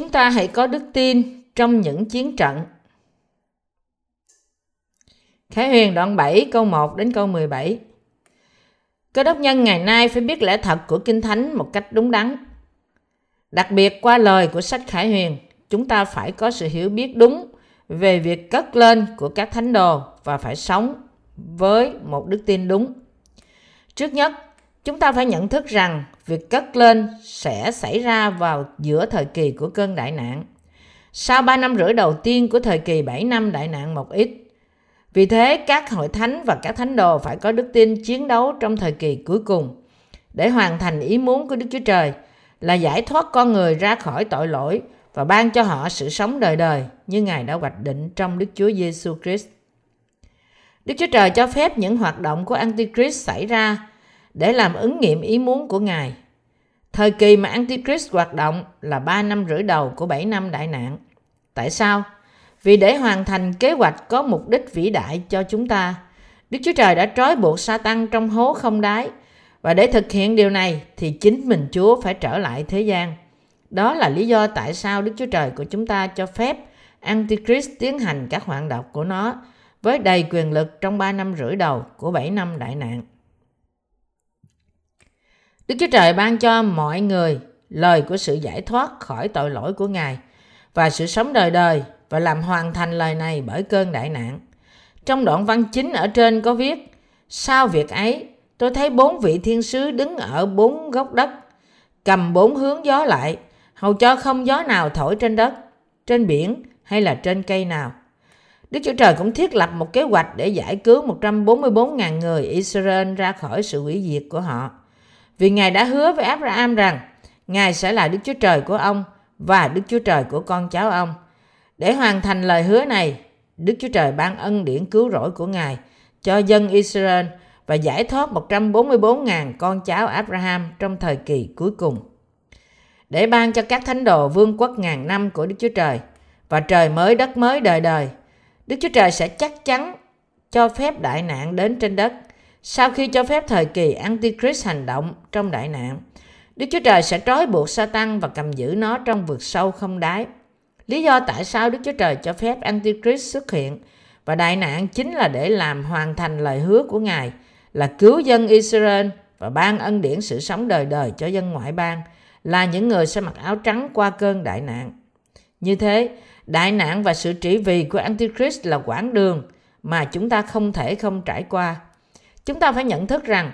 chúng ta hãy có đức tin trong những chiến trận. Khải Huyền đoạn 7 câu 1 đến câu 17 Cơ đốc nhân ngày nay phải biết lẽ thật của Kinh Thánh một cách đúng đắn. Đặc biệt qua lời của sách Khải Huyền, chúng ta phải có sự hiểu biết đúng về việc cất lên của các thánh đồ và phải sống với một đức tin đúng. Trước nhất, chúng ta phải nhận thức rằng việc cất lên sẽ xảy ra vào giữa thời kỳ của cơn đại nạn. Sau 3 năm rưỡi đầu tiên của thời kỳ 7 năm đại nạn một ít, vì thế, các hội thánh và các thánh đồ phải có đức tin chiến đấu trong thời kỳ cuối cùng để hoàn thành ý muốn của Đức Chúa Trời là giải thoát con người ra khỏi tội lỗi và ban cho họ sự sống đời đời như Ngài đã hoạch định trong Đức Chúa Giêsu Christ. Đức Chúa Trời cho phép những hoạt động của Antichrist xảy ra để làm ứng nghiệm ý muốn của Ngài. Thời kỳ mà Antichrist hoạt động là 3 năm rưỡi đầu của 7 năm đại nạn. Tại sao? Vì để hoàn thành kế hoạch có mục đích vĩ đại cho chúng ta, Đức Chúa Trời đã trói buộc sa tăng trong hố không đáy. Và để thực hiện điều này thì chính mình Chúa phải trở lại thế gian. Đó là lý do tại sao Đức Chúa Trời của chúng ta cho phép Antichrist tiến hành các hoạt động của nó với đầy quyền lực trong 3 năm rưỡi đầu của 7 năm đại nạn. Đức Chúa Trời ban cho mọi người lời của sự giải thoát khỏi tội lỗi của Ngài và sự sống đời đời và làm hoàn thành lời này bởi cơn đại nạn. Trong đoạn văn chính ở trên có viết, sau việc ấy, tôi thấy bốn vị thiên sứ đứng ở bốn góc đất, cầm bốn hướng gió lại, hầu cho không gió nào thổi trên đất, trên biển hay là trên cây nào. Đức Chúa Trời cũng thiết lập một kế hoạch để giải cứu 144.000 người Israel ra khỏi sự hủy diệt của họ. Vì Ngài đã hứa với Abraham rằng Ngài sẽ là Đức Chúa Trời của ông và Đức Chúa Trời của con cháu ông – để hoàn thành lời hứa này, Đức Chúa Trời ban ân điển cứu rỗi của Ngài cho dân Israel và giải thoát 144.000 con cháu Abraham trong thời kỳ cuối cùng. Để ban cho các thánh đồ vương quốc ngàn năm của Đức Chúa Trời và trời mới đất mới đời đời, Đức Chúa Trời sẽ chắc chắn cho phép đại nạn đến trên đất. Sau khi cho phép thời kỳ Antichrist hành động trong đại nạn, Đức Chúa Trời sẽ trói buộc Satan và cầm giữ nó trong vực sâu không đáy. Lý do tại sao Đức Chúa Trời cho phép Antichrist xuất hiện và đại nạn chính là để làm hoàn thành lời hứa của Ngài là cứu dân Israel và ban ân điển sự sống đời đời cho dân ngoại bang là những người sẽ mặc áo trắng qua cơn đại nạn. Như thế, đại nạn và sự trị vì của Antichrist là quãng đường mà chúng ta không thể không trải qua. Chúng ta phải nhận thức rằng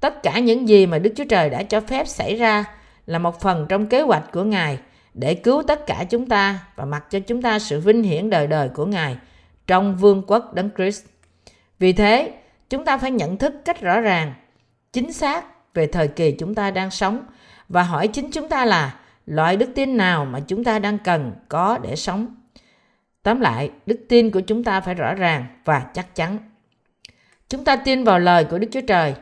tất cả những gì mà Đức Chúa Trời đã cho phép xảy ra là một phần trong kế hoạch của Ngài để cứu tất cả chúng ta và mặc cho chúng ta sự vinh hiển đời đời của Ngài trong vương quốc Đấng Christ. Vì thế, chúng ta phải nhận thức cách rõ ràng, chính xác về thời kỳ chúng ta đang sống và hỏi chính chúng ta là loại đức tin nào mà chúng ta đang cần có để sống. Tóm lại, đức tin của chúng ta phải rõ ràng và chắc chắn. Chúng ta tin vào lời của Đức Chúa Trời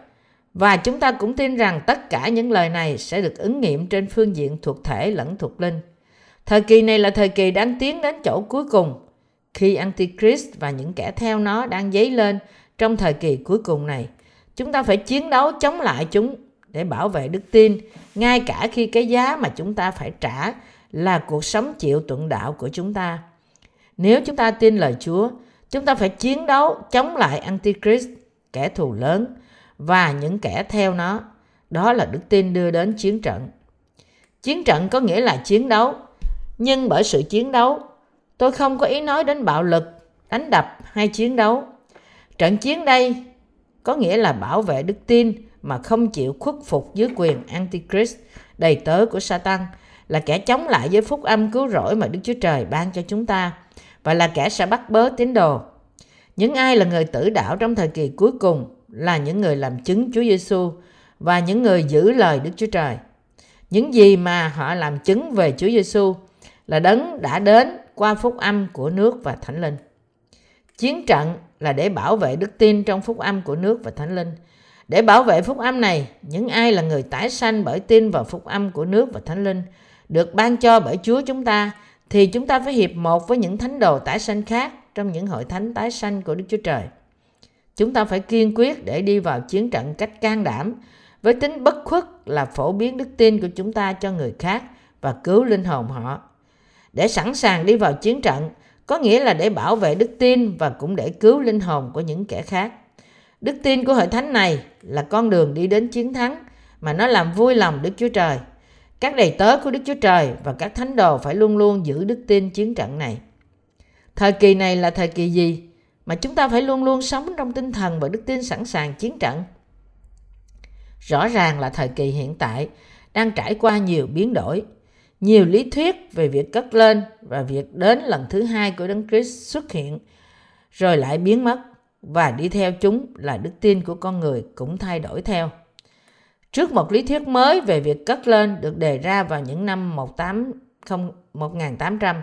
và chúng ta cũng tin rằng tất cả những lời này sẽ được ứng nghiệm trên phương diện thuộc thể lẫn thuộc linh. Thời kỳ này là thời kỳ đang tiến đến chỗ cuối cùng, khi Antichrist và những kẻ theo nó đang dấy lên trong thời kỳ cuối cùng này. Chúng ta phải chiến đấu chống lại chúng để bảo vệ đức tin, ngay cả khi cái giá mà chúng ta phải trả là cuộc sống chịu tuận đạo của chúng ta. Nếu chúng ta tin lời Chúa, chúng ta phải chiến đấu chống lại Antichrist, kẻ thù lớn, và những kẻ theo nó. Đó là đức tin đưa đến chiến trận. Chiến trận có nghĩa là chiến đấu, nhưng bởi sự chiến đấu, tôi không có ý nói đến bạo lực, đánh đập hay chiến đấu. Trận chiến đây có nghĩa là bảo vệ đức tin mà không chịu khuất phục dưới quyền Antichrist, đầy tớ của Satan, là kẻ chống lại với phúc âm cứu rỗi mà Đức Chúa Trời ban cho chúng ta và là kẻ sẽ bắt bớ tín đồ. Những ai là người tử đạo trong thời kỳ cuối cùng là những người làm chứng Chúa Giêsu và những người giữ lời Đức Chúa Trời. Những gì mà họ làm chứng về Chúa Giêsu là đấng đã đến qua phúc âm của nước và thánh linh. Chiến trận là để bảo vệ đức tin trong phúc âm của nước và thánh linh. Để bảo vệ phúc âm này, những ai là người tái sanh bởi tin vào phúc âm của nước và thánh linh được ban cho bởi Chúa chúng ta thì chúng ta phải hiệp một với những thánh đồ tái sanh khác trong những hội thánh tái sanh của Đức Chúa Trời. Chúng ta phải kiên quyết để đi vào chiến trận cách can đảm với tính bất khuất là phổ biến đức tin của chúng ta cho người khác và cứu linh hồn họ. để sẵn sàng đi vào chiến trận, có nghĩa là để bảo vệ đức tin và cũng để cứu linh hồn của những kẻ khác. Đức tin của hội thánh này là con đường đi đến chiến thắng mà nó làm vui lòng Đức Chúa Trời. Các đầy tớ của Đức Chúa Trời và các thánh đồ phải luôn luôn giữ đức tin chiến trận này. Thời kỳ này là thời kỳ gì mà chúng ta phải luôn luôn sống trong tinh thần và đức tin sẵn sàng chiến trận? Rõ ràng là thời kỳ hiện tại đang trải qua nhiều biến đổi, nhiều lý thuyết về việc cất lên và việc đến lần thứ hai của Đấng Christ xuất hiện rồi lại biến mất và đi theo chúng là đức tin của con người cũng thay đổi theo. Trước một lý thuyết mới về việc cất lên được đề ra vào những năm 1800,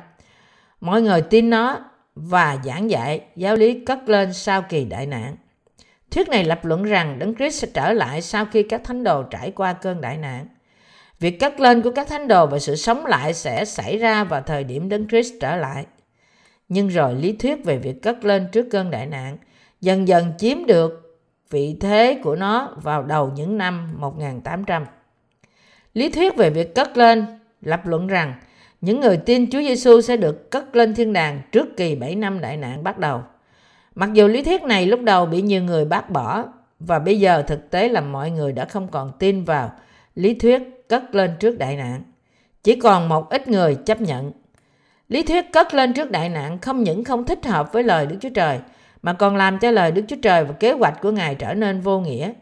mọi người tin nó và giảng dạy giáo lý cất lên sau kỳ đại nạn. Thuyết này lập luận rằng Đấng Christ sẽ trở lại sau khi các thánh đồ trải qua cơn đại nạn. Việc cất lên của các thánh đồ và sự sống lại sẽ xảy ra vào thời điểm Đấng Christ trở lại. Nhưng rồi lý thuyết về việc cất lên trước cơn đại nạn dần dần chiếm được vị thế của nó vào đầu những năm 1800. Lý thuyết về việc cất lên lập luận rằng những người tin Chúa Giêsu sẽ được cất lên thiên đàng trước kỳ 7 năm đại nạn bắt đầu. Mặc dù lý thuyết này lúc đầu bị nhiều người bác bỏ và bây giờ thực tế là mọi người đã không còn tin vào lý thuyết cất lên trước đại nạn. Chỉ còn một ít người chấp nhận. Lý thuyết cất lên trước đại nạn không những không thích hợp với lời Đức Chúa Trời mà còn làm cho lời Đức Chúa Trời và kế hoạch của Ngài trở nên vô nghĩa.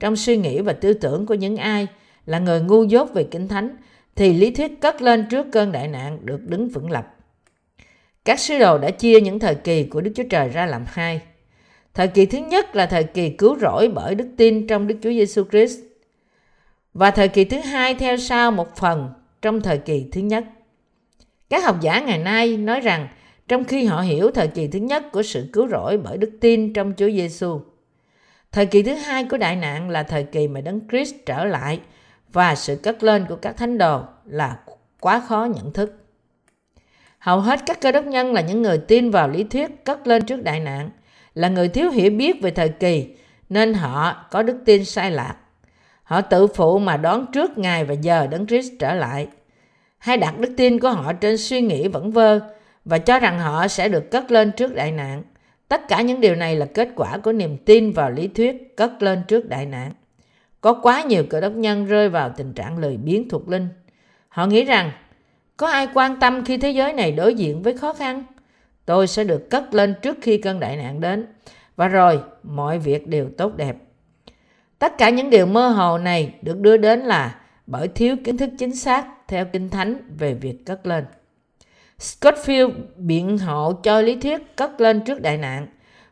Trong suy nghĩ và tư tưởng của những ai là người ngu dốt về kinh thánh, thì lý thuyết cất lên trước cơn đại nạn được đứng vững lập. Các sứ đồ đã chia những thời kỳ của Đức Chúa Trời ra làm hai. Thời kỳ thứ nhất là thời kỳ cứu rỗi bởi đức tin trong Đức Chúa Giêsu Christ và thời kỳ thứ hai theo sau một phần trong thời kỳ thứ nhất. Các học giả ngày nay nói rằng trong khi họ hiểu thời kỳ thứ nhất của sự cứu rỗi bởi đức tin trong Chúa Giêsu. Thời kỳ thứ hai của đại nạn là thời kỳ mà Đấng Christ trở lại và sự cất lên của các thánh đồ là quá khó nhận thức. Hầu hết các cơ đốc nhân là những người tin vào lý thuyết cất lên trước đại nạn, là người thiếu hiểu biết về thời kỳ nên họ có đức tin sai lạc. Họ tự phụ mà đoán trước ngày và giờ Đấng Christ trở lại. Hay đặt đức tin của họ trên suy nghĩ vẩn vơ và cho rằng họ sẽ được cất lên trước đại nạn. Tất cả những điều này là kết quả của niềm tin vào lý thuyết cất lên trước đại nạn. Có quá nhiều cơ đốc nhân rơi vào tình trạng lười biếng thuộc linh. Họ nghĩ rằng, có ai quan tâm khi thế giới này đối diện với khó khăn? Tôi sẽ được cất lên trước khi cơn đại nạn đến. Và rồi, mọi việc đều tốt đẹp. Tất cả những điều mơ hồ này được đưa đến là bởi thiếu kiến thức chính xác theo Kinh Thánh về việc cất lên. Scottfield biện hộ cho lý thuyết cất lên trước đại nạn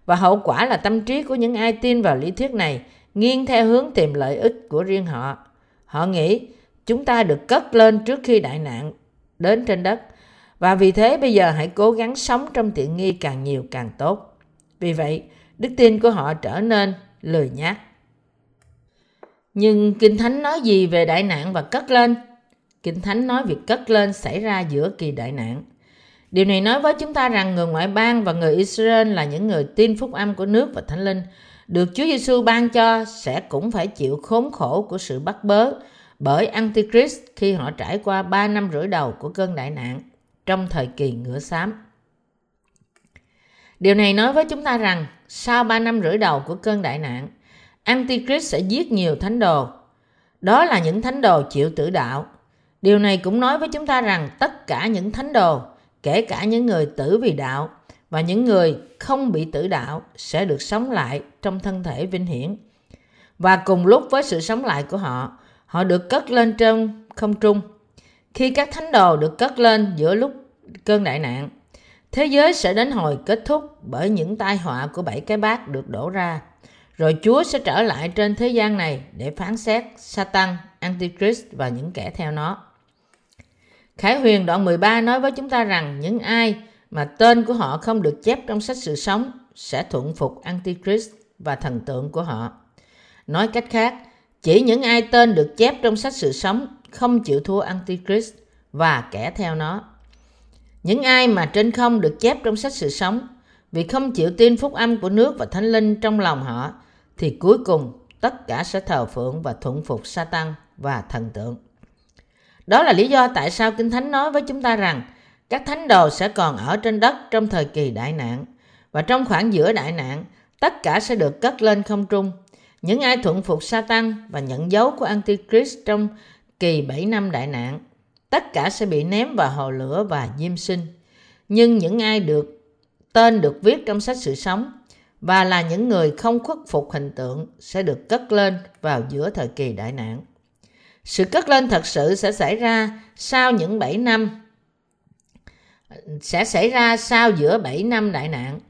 và hậu quả là tâm trí của những ai tin vào lý thuyết này nghiêng theo hướng tìm lợi ích của riêng họ. Họ nghĩ chúng ta được cất lên trước khi đại nạn đến trên đất và vì thế bây giờ hãy cố gắng sống trong tiện nghi càng nhiều càng tốt. Vì vậy, đức tin của họ trở nên lười nhác. Nhưng Kinh Thánh nói gì về đại nạn và cất lên? Kinh Thánh nói việc cất lên xảy ra giữa kỳ đại nạn. Điều này nói với chúng ta rằng người ngoại bang và người Israel là những người tin phúc âm của nước và thánh linh, được Chúa Giêsu ban cho sẽ cũng phải chịu khốn khổ của sự bắt bớ bởi Antichrist khi họ trải qua 3 năm rưỡi đầu của cơn đại nạn trong thời kỳ ngựa xám. Điều này nói với chúng ta rằng sau 3 năm rưỡi đầu của cơn đại nạn, Antichrist sẽ giết nhiều thánh đồ. Đó là những thánh đồ chịu tử đạo. Điều này cũng nói với chúng ta rằng tất cả những thánh đồ kể cả những người tử vì đạo và những người không bị tử đạo sẽ được sống lại trong thân thể vinh hiển. Và cùng lúc với sự sống lại của họ, họ được cất lên trong không trung. Khi các thánh đồ được cất lên giữa lúc cơn đại nạn, thế giới sẽ đến hồi kết thúc bởi những tai họa của bảy cái bát được đổ ra. Rồi Chúa sẽ trở lại trên thế gian này để phán xét Satan, Antichrist và những kẻ theo nó. Khải Huyền đoạn 13 nói với chúng ta rằng những ai mà tên của họ không được chép trong sách sự sống sẽ thuận phục Antichrist và thần tượng của họ. Nói cách khác, chỉ những ai tên được chép trong sách sự sống không chịu thua Antichrist và kẻ theo nó. Những ai mà trên không được chép trong sách sự sống vì không chịu tin phúc âm của nước và thánh linh trong lòng họ thì cuối cùng tất cả sẽ thờ phượng và thuận phục Satan và thần tượng. Đó là lý do tại sao Kinh Thánh nói với chúng ta rằng Các thánh đồ sẽ còn ở trên đất trong thời kỳ đại nạn. Và trong khoảng giữa đại nạn, tất cả sẽ được cất lên không trung. Những ai thuận phục Satan và nhận dấu của Antichrist trong kỳ 7 năm đại nạn, tất cả sẽ bị ném vào hồ lửa và diêm sinh. Nhưng những ai được tên được viết trong sách sự sống và là những người không khuất phục hình tượng sẽ được cất lên vào giữa thời kỳ đại nạn. Sự cất lên thật sự sẽ xảy ra sau những 7 năm sẽ xảy ra sau giữa 7 năm đại nạn.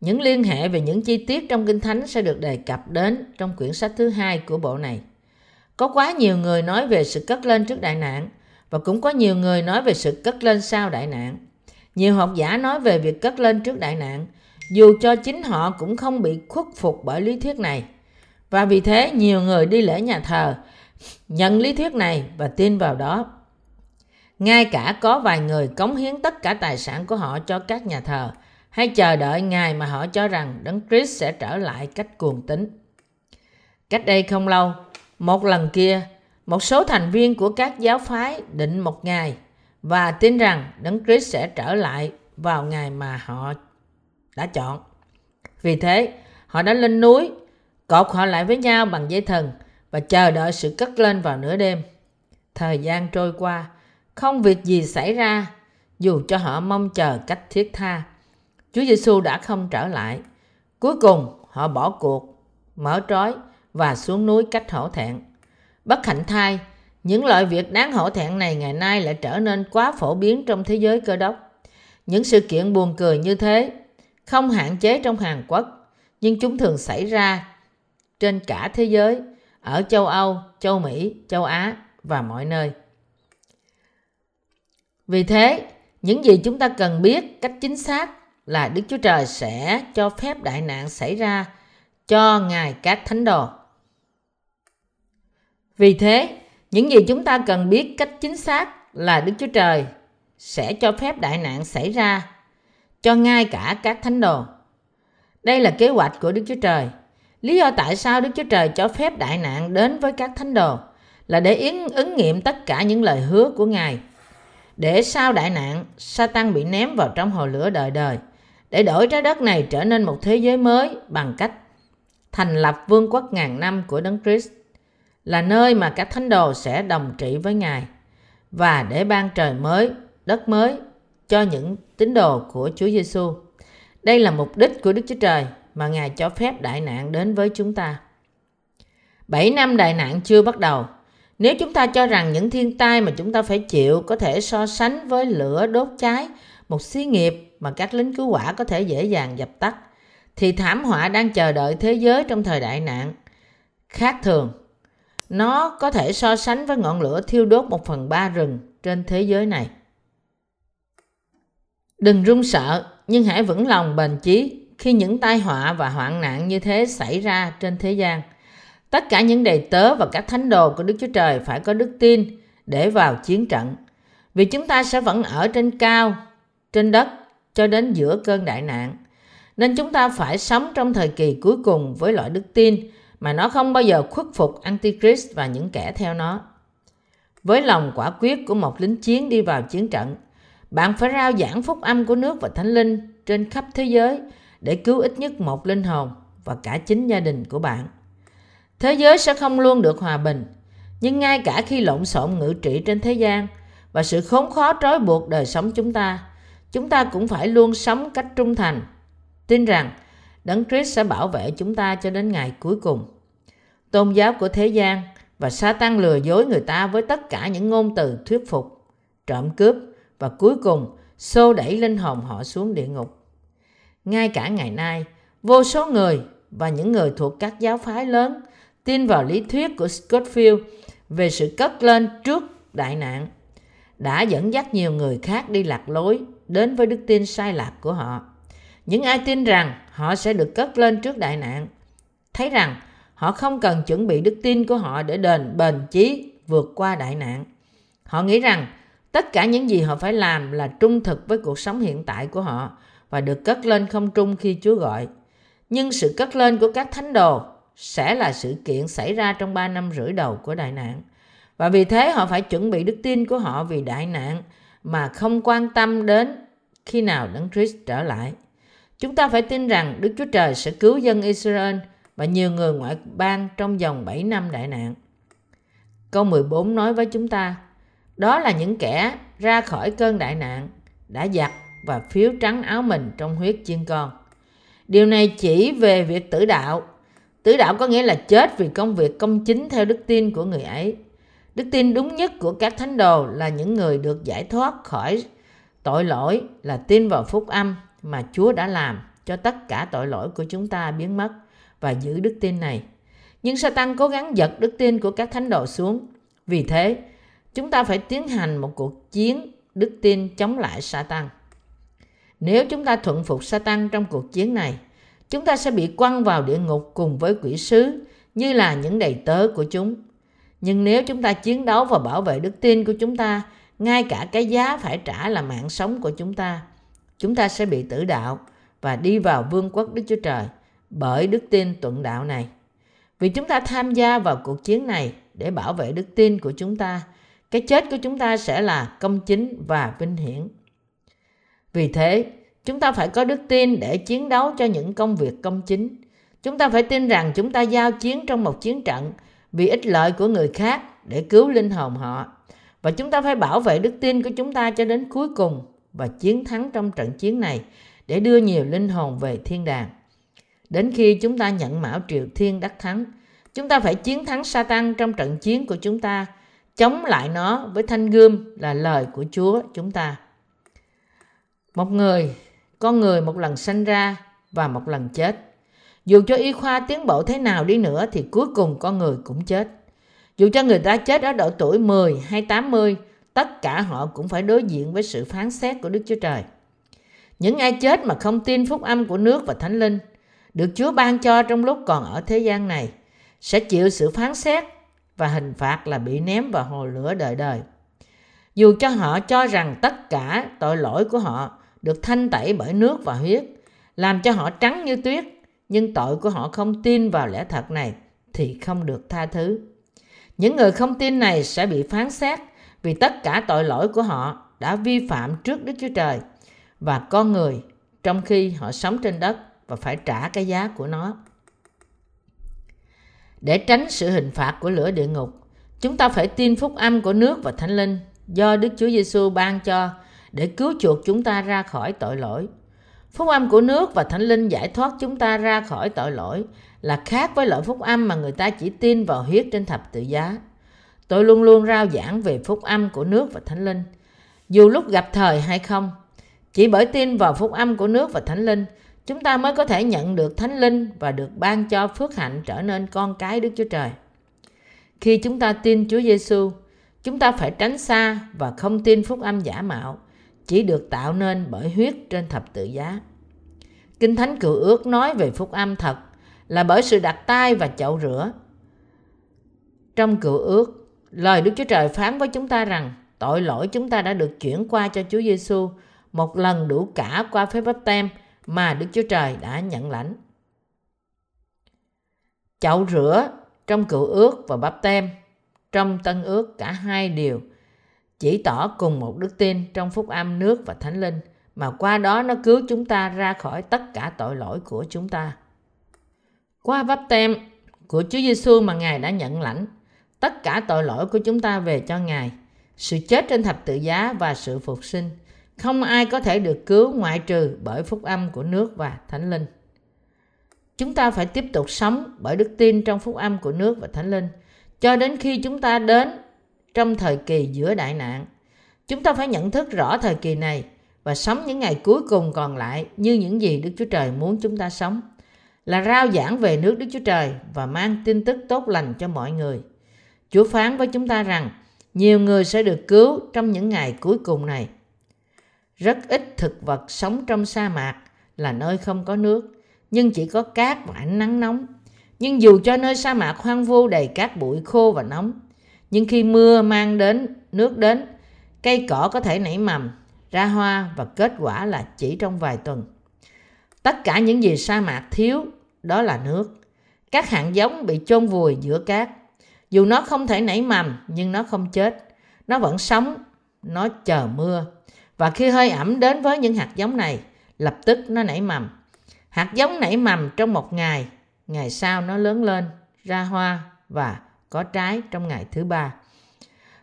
Những liên hệ về những chi tiết trong Kinh Thánh sẽ được đề cập đến trong quyển sách thứ hai của bộ này. Có quá nhiều người nói về sự cất lên trước đại nạn và cũng có nhiều người nói về sự cất lên sau đại nạn. Nhiều học giả nói về việc cất lên trước đại nạn, dù cho chính họ cũng không bị khuất phục bởi lý thuyết này. Và vì thế nhiều người đi lễ nhà thờ nhận lý thuyết này và tin vào đó. Ngay cả có vài người cống hiến tất cả tài sản của họ cho các nhà thờ hay chờ đợi ngày mà họ cho rằng Đấng Christ sẽ trở lại cách cuồng tín. Cách đây không lâu, một lần kia, một số thành viên của các giáo phái định một ngày và tin rằng Đấng Christ sẽ trở lại vào ngày mà họ đã chọn. Vì thế, họ đã lên núi, cột họ lại với nhau bằng dây thần và chờ đợi sự cất lên vào nửa đêm. Thời gian trôi qua, không việc gì xảy ra, dù cho họ mong chờ cách thiết tha. Chúa Giêsu đã không trở lại. Cuối cùng, họ bỏ cuộc, mở trói và xuống núi cách hổ thẹn. Bất hạnh thai, những loại việc đáng hổ thẹn này ngày nay lại trở nên quá phổ biến trong thế giới cơ đốc. Những sự kiện buồn cười như thế không hạn chế trong Hàn Quốc, nhưng chúng thường xảy ra trên cả thế giới, ở châu Âu, châu Mỹ, châu Á và mọi nơi. Vì thế, những gì chúng ta cần biết cách chính xác là Đức Chúa Trời sẽ cho phép đại nạn xảy ra cho Ngài các thánh đồ. Vì thế, những gì chúng ta cần biết cách chính xác là Đức Chúa Trời sẽ cho phép đại nạn xảy ra cho ngay cả các thánh đồ. Đây là kế hoạch của Đức Chúa Trời. Lý do tại sao Đức Chúa Trời cho phép đại nạn đến với các thánh đồ là để yến ứng nghiệm tất cả những lời hứa của Ngài. Để sau đại nạn, Satan bị ném vào trong hồ lửa đời đời, để đổi trái đất này trở nên một thế giới mới bằng cách thành lập vương quốc ngàn năm của Đấng Christ là nơi mà các thánh đồ sẽ đồng trị với Ngài và để ban trời mới, đất mới cho những tín đồ của Chúa Giêsu. Đây là mục đích của Đức Chúa Trời mà Ngài cho phép đại nạn đến với chúng ta. Bảy năm đại nạn chưa bắt đầu. Nếu chúng ta cho rằng những thiên tai mà chúng ta phải chịu có thể so sánh với lửa đốt cháy một xí nghiệp mà các lính cứu hỏa có thể dễ dàng dập tắt, thì thảm họa đang chờ đợi thế giới trong thời đại nạn khác thường. Nó có thể so sánh với ngọn lửa thiêu đốt một phần ba rừng trên thế giới này. Đừng run sợ, nhưng hãy vững lòng bền chí khi những tai họa và hoạn nạn như thế xảy ra trên thế gian. Tất cả những đầy tớ và các thánh đồ của Đức Chúa Trời phải có đức tin để vào chiến trận. Vì chúng ta sẽ vẫn ở trên cao, trên đất cho đến giữa cơn đại nạn. Nên chúng ta phải sống trong thời kỳ cuối cùng với loại đức tin mà nó không bao giờ khuất phục Antichrist và những kẻ theo nó. Với lòng quả quyết của một lính chiến đi vào chiến trận, bạn phải rao giảng phúc âm của nước và thánh linh trên khắp thế giới để cứu ít nhất một linh hồn và cả chính gia đình của bạn. Thế giới sẽ không luôn được hòa bình, nhưng ngay cả khi lộn xộn ngự trị trên thế gian và sự khốn khó trói buộc đời sống chúng ta, chúng ta cũng phải luôn sống cách trung thành, tin rằng Đấng Christ sẽ bảo vệ chúng ta cho đến ngày cuối cùng. Tôn giáo của thế gian và sa tăng lừa dối người ta với tất cả những ngôn từ thuyết phục, trộm cướp và cuối cùng xô đẩy linh hồn họ xuống địa ngục. Ngay cả ngày nay, vô số người và những người thuộc các giáo phái lớn tin vào lý thuyết của Scottfield về sự cất lên trước đại nạn đã dẫn dắt nhiều người khác đi lạc lối đến với đức tin sai lạc của họ. Những ai tin rằng họ sẽ được cất lên trước đại nạn, thấy rằng họ không cần chuẩn bị đức tin của họ để đền bền chí vượt qua đại nạn. Họ nghĩ rằng tất cả những gì họ phải làm là trung thực với cuộc sống hiện tại của họ và được cất lên không trung khi Chúa gọi. Nhưng sự cất lên của các thánh đồ sẽ là sự kiện xảy ra trong 3 năm rưỡi đầu của đại nạn. Và vì thế họ phải chuẩn bị đức tin của họ vì đại nạn mà không quan tâm đến khi nào Đấng Christ trở lại. Chúng ta phải tin rằng Đức Chúa Trời sẽ cứu dân Israel và nhiều người ngoại bang trong vòng 7 năm đại nạn. Câu 14 nói với chúng ta, đó là những kẻ ra khỏi cơn đại nạn, đã giặt và phiếu trắng áo mình trong huyết chiên con. Điều này chỉ về việc tử đạo. Tử đạo có nghĩa là chết vì công việc công chính theo đức tin của người ấy. Đức tin đúng nhất của các thánh đồ là những người được giải thoát khỏi tội lỗi là tin vào phúc âm mà Chúa đã làm cho tất cả tội lỗi của chúng ta biến mất và giữ đức tin này. Nhưng Satan cố gắng giật đức tin của các thánh đồ xuống. Vì thế, chúng ta phải tiến hành một cuộc chiến đức tin chống lại Satan. Nếu chúng ta thuận phục Satan trong cuộc chiến này, chúng ta sẽ bị quăng vào địa ngục cùng với quỷ sứ như là những đầy tớ của chúng. Nhưng nếu chúng ta chiến đấu và bảo vệ đức tin của chúng ta, ngay cả cái giá phải trả là mạng sống của chúng ta, chúng ta sẽ bị tử đạo và đi vào vương quốc Đức Chúa Trời bởi đức tin tuận đạo này. Vì chúng ta tham gia vào cuộc chiến này để bảo vệ đức tin của chúng ta, cái chết của chúng ta sẽ là công chính và vinh hiển. Vì thế, chúng ta phải có đức tin để chiến đấu cho những công việc công chính. Chúng ta phải tin rằng chúng ta giao chiến trong một chiến trận vì ích lợi của người khác để cứu linh hồn họ. Và chúng ta phải bảo vệ đức tin của chúng ta cho đến cuối cùng và chiến thắng trong trận chiến này để đưa nhiều linh hồn về thiên đàng. Đến khi chúng ta nhận mão triều thiên đắc thắng, chúng ta phải chiến thắng Satan trong trận chiến của chúng ta, chống lại nó với thanh gươm là lời của Chúa chúng ta. Một người, con người một lần sinh ra và một lần chết. Dù cho y khoa tiến bộ thế nào đi nữa thì cuối cùng con người cũng chết. Dù cho người ta chết ở độ tuổi 10 hay 80, tất cả họ cũng phải đối diện với sự phán xét của Đức Chúa Trời. Những ai chết mà không tin phúc âm của nước và thánh linh, được Chúa ban cho trong lúc còn ở thế gian này, sẽ chịu sự phán xét và hình phạt là bị ném vào hồ lửa đời đời. Dù cho họ cho rằng tất cả tội lỗi của họ được thanh tẩy bởi nước và huyết, làm cho họ trắng như tuyết, nhưng tội của họ không tin vào lẽ thật này thì không được tha thứ. Những người không tin này sẽ bị phán xét vì tất cả tội lỗi của họ đã vi phạm trước Đức Chúa Trời và con người trong khi họ sống trên đất và phải trả cái giá của nó. Để tránh sự hình phạt của lửa địa ngục, chúng ta phải tin phúc âm của nước và thánh linh do Đức Chúa Giêsu ban cho để cứu chuộc chúng ta ra khỏi tội lỗi. Phúc âm của nước và thánh linh giải thoát chúng ta ra khỏi tội lỗi là khác với loại phúc âm mà người ta chỉ tin vào huyết trên thập tự giá. Tôi luôn luôn rao giảng về phúc âm của nước và thánh linh, dù lúc gặp thời hay không. Chỉ bởi tin vào phúc âm của nước và thánh linh, chúng ta mới có thể nhận được thánh linh và được ban cho phước hạnh trở nên con cái Đức Chúa Trời. Khi chúng ta tin Chúa Giêsu, chúng ta phải tránh xa và không tin phúc âm giả mạo, chỉ được tạo nên bởi huyết trên thập tự giá. Kinh Thánh Cựu Ước nói về phúc âm thật là bởi sự đặt tay và chậu rửa. Trong Cựu Ước, lời Đức Chúa Trời phán với chúng ta rằng tội lỗi chúng ta đã được chuyển qua cho Chúa Giêsu một lần đủ cả qua phép báp tem mà Đức Chúa Trời đã nhận lãnh. Chậu rửa trong cựu ước và báp tem trong tân ước cả hai điều chỉ tỏ cùng một đức tin trong phúc âm nước và thánh linh mà qua đó nó cứu chúng ta ra khỏi tất cả tội lỗi của chúng ta. Qua bắp tem của Chúa Giêsu mà Ngài đã nhận lãnh tất cả tội lỗi của chúng ta về cho Ngài, sự chết trên thập tự giá và sự phục sinh. Không ai có thể được cứu ngoại trừ bởi phúc âm của nước và thánh linh. Chúng ta phải tiếp tục sống bởi đức tin trong phúc âm của nước và thánh linh cho đến khi chúng ta đến trong thời kỳ giữa đại nạn. Chúng ta phải nhận thức rõ thời kỳ này và sống những ngày cuối cùng còn lại như những gì Đức Chúa Trời muốn chúng ta sống là rao giảng về nước Đức Chúa Trời và mang tin tức tốt lành cho mọi người. Chúa phán với chúng ta rằng nhiều người sẽ được cứu trong những ngày cuối cùng này. Rất ít thực vật sống trong sa mạc là nơi không có nước, nhưng chỉ có cát và ánh nắng nóng. Nhưng dù cho nơi sa mạc hoang vu đầy cát bụi khô và nóng, nhưng khi mưa mang đến nước đến, cây cỏ có thể nảy mầm, ra hoa và kết quả là chỉ trong vài tuần. Tất cả những gì sa mạc thiếu đó là nước. Các hạt giống bị chôn vùi giữa cát. Dù nó không thể nảy mầm nhưng nó không chết. Nó vẫn sống nó chờ mưa. Và khi hơi ẩm đến với những hạt giống này, lập tức nó nảy mầm. Hạt giống nảy mầm trong một ngày, ngày sau nó lớn lên, ra hoa và có trái trong ngày thứ ba.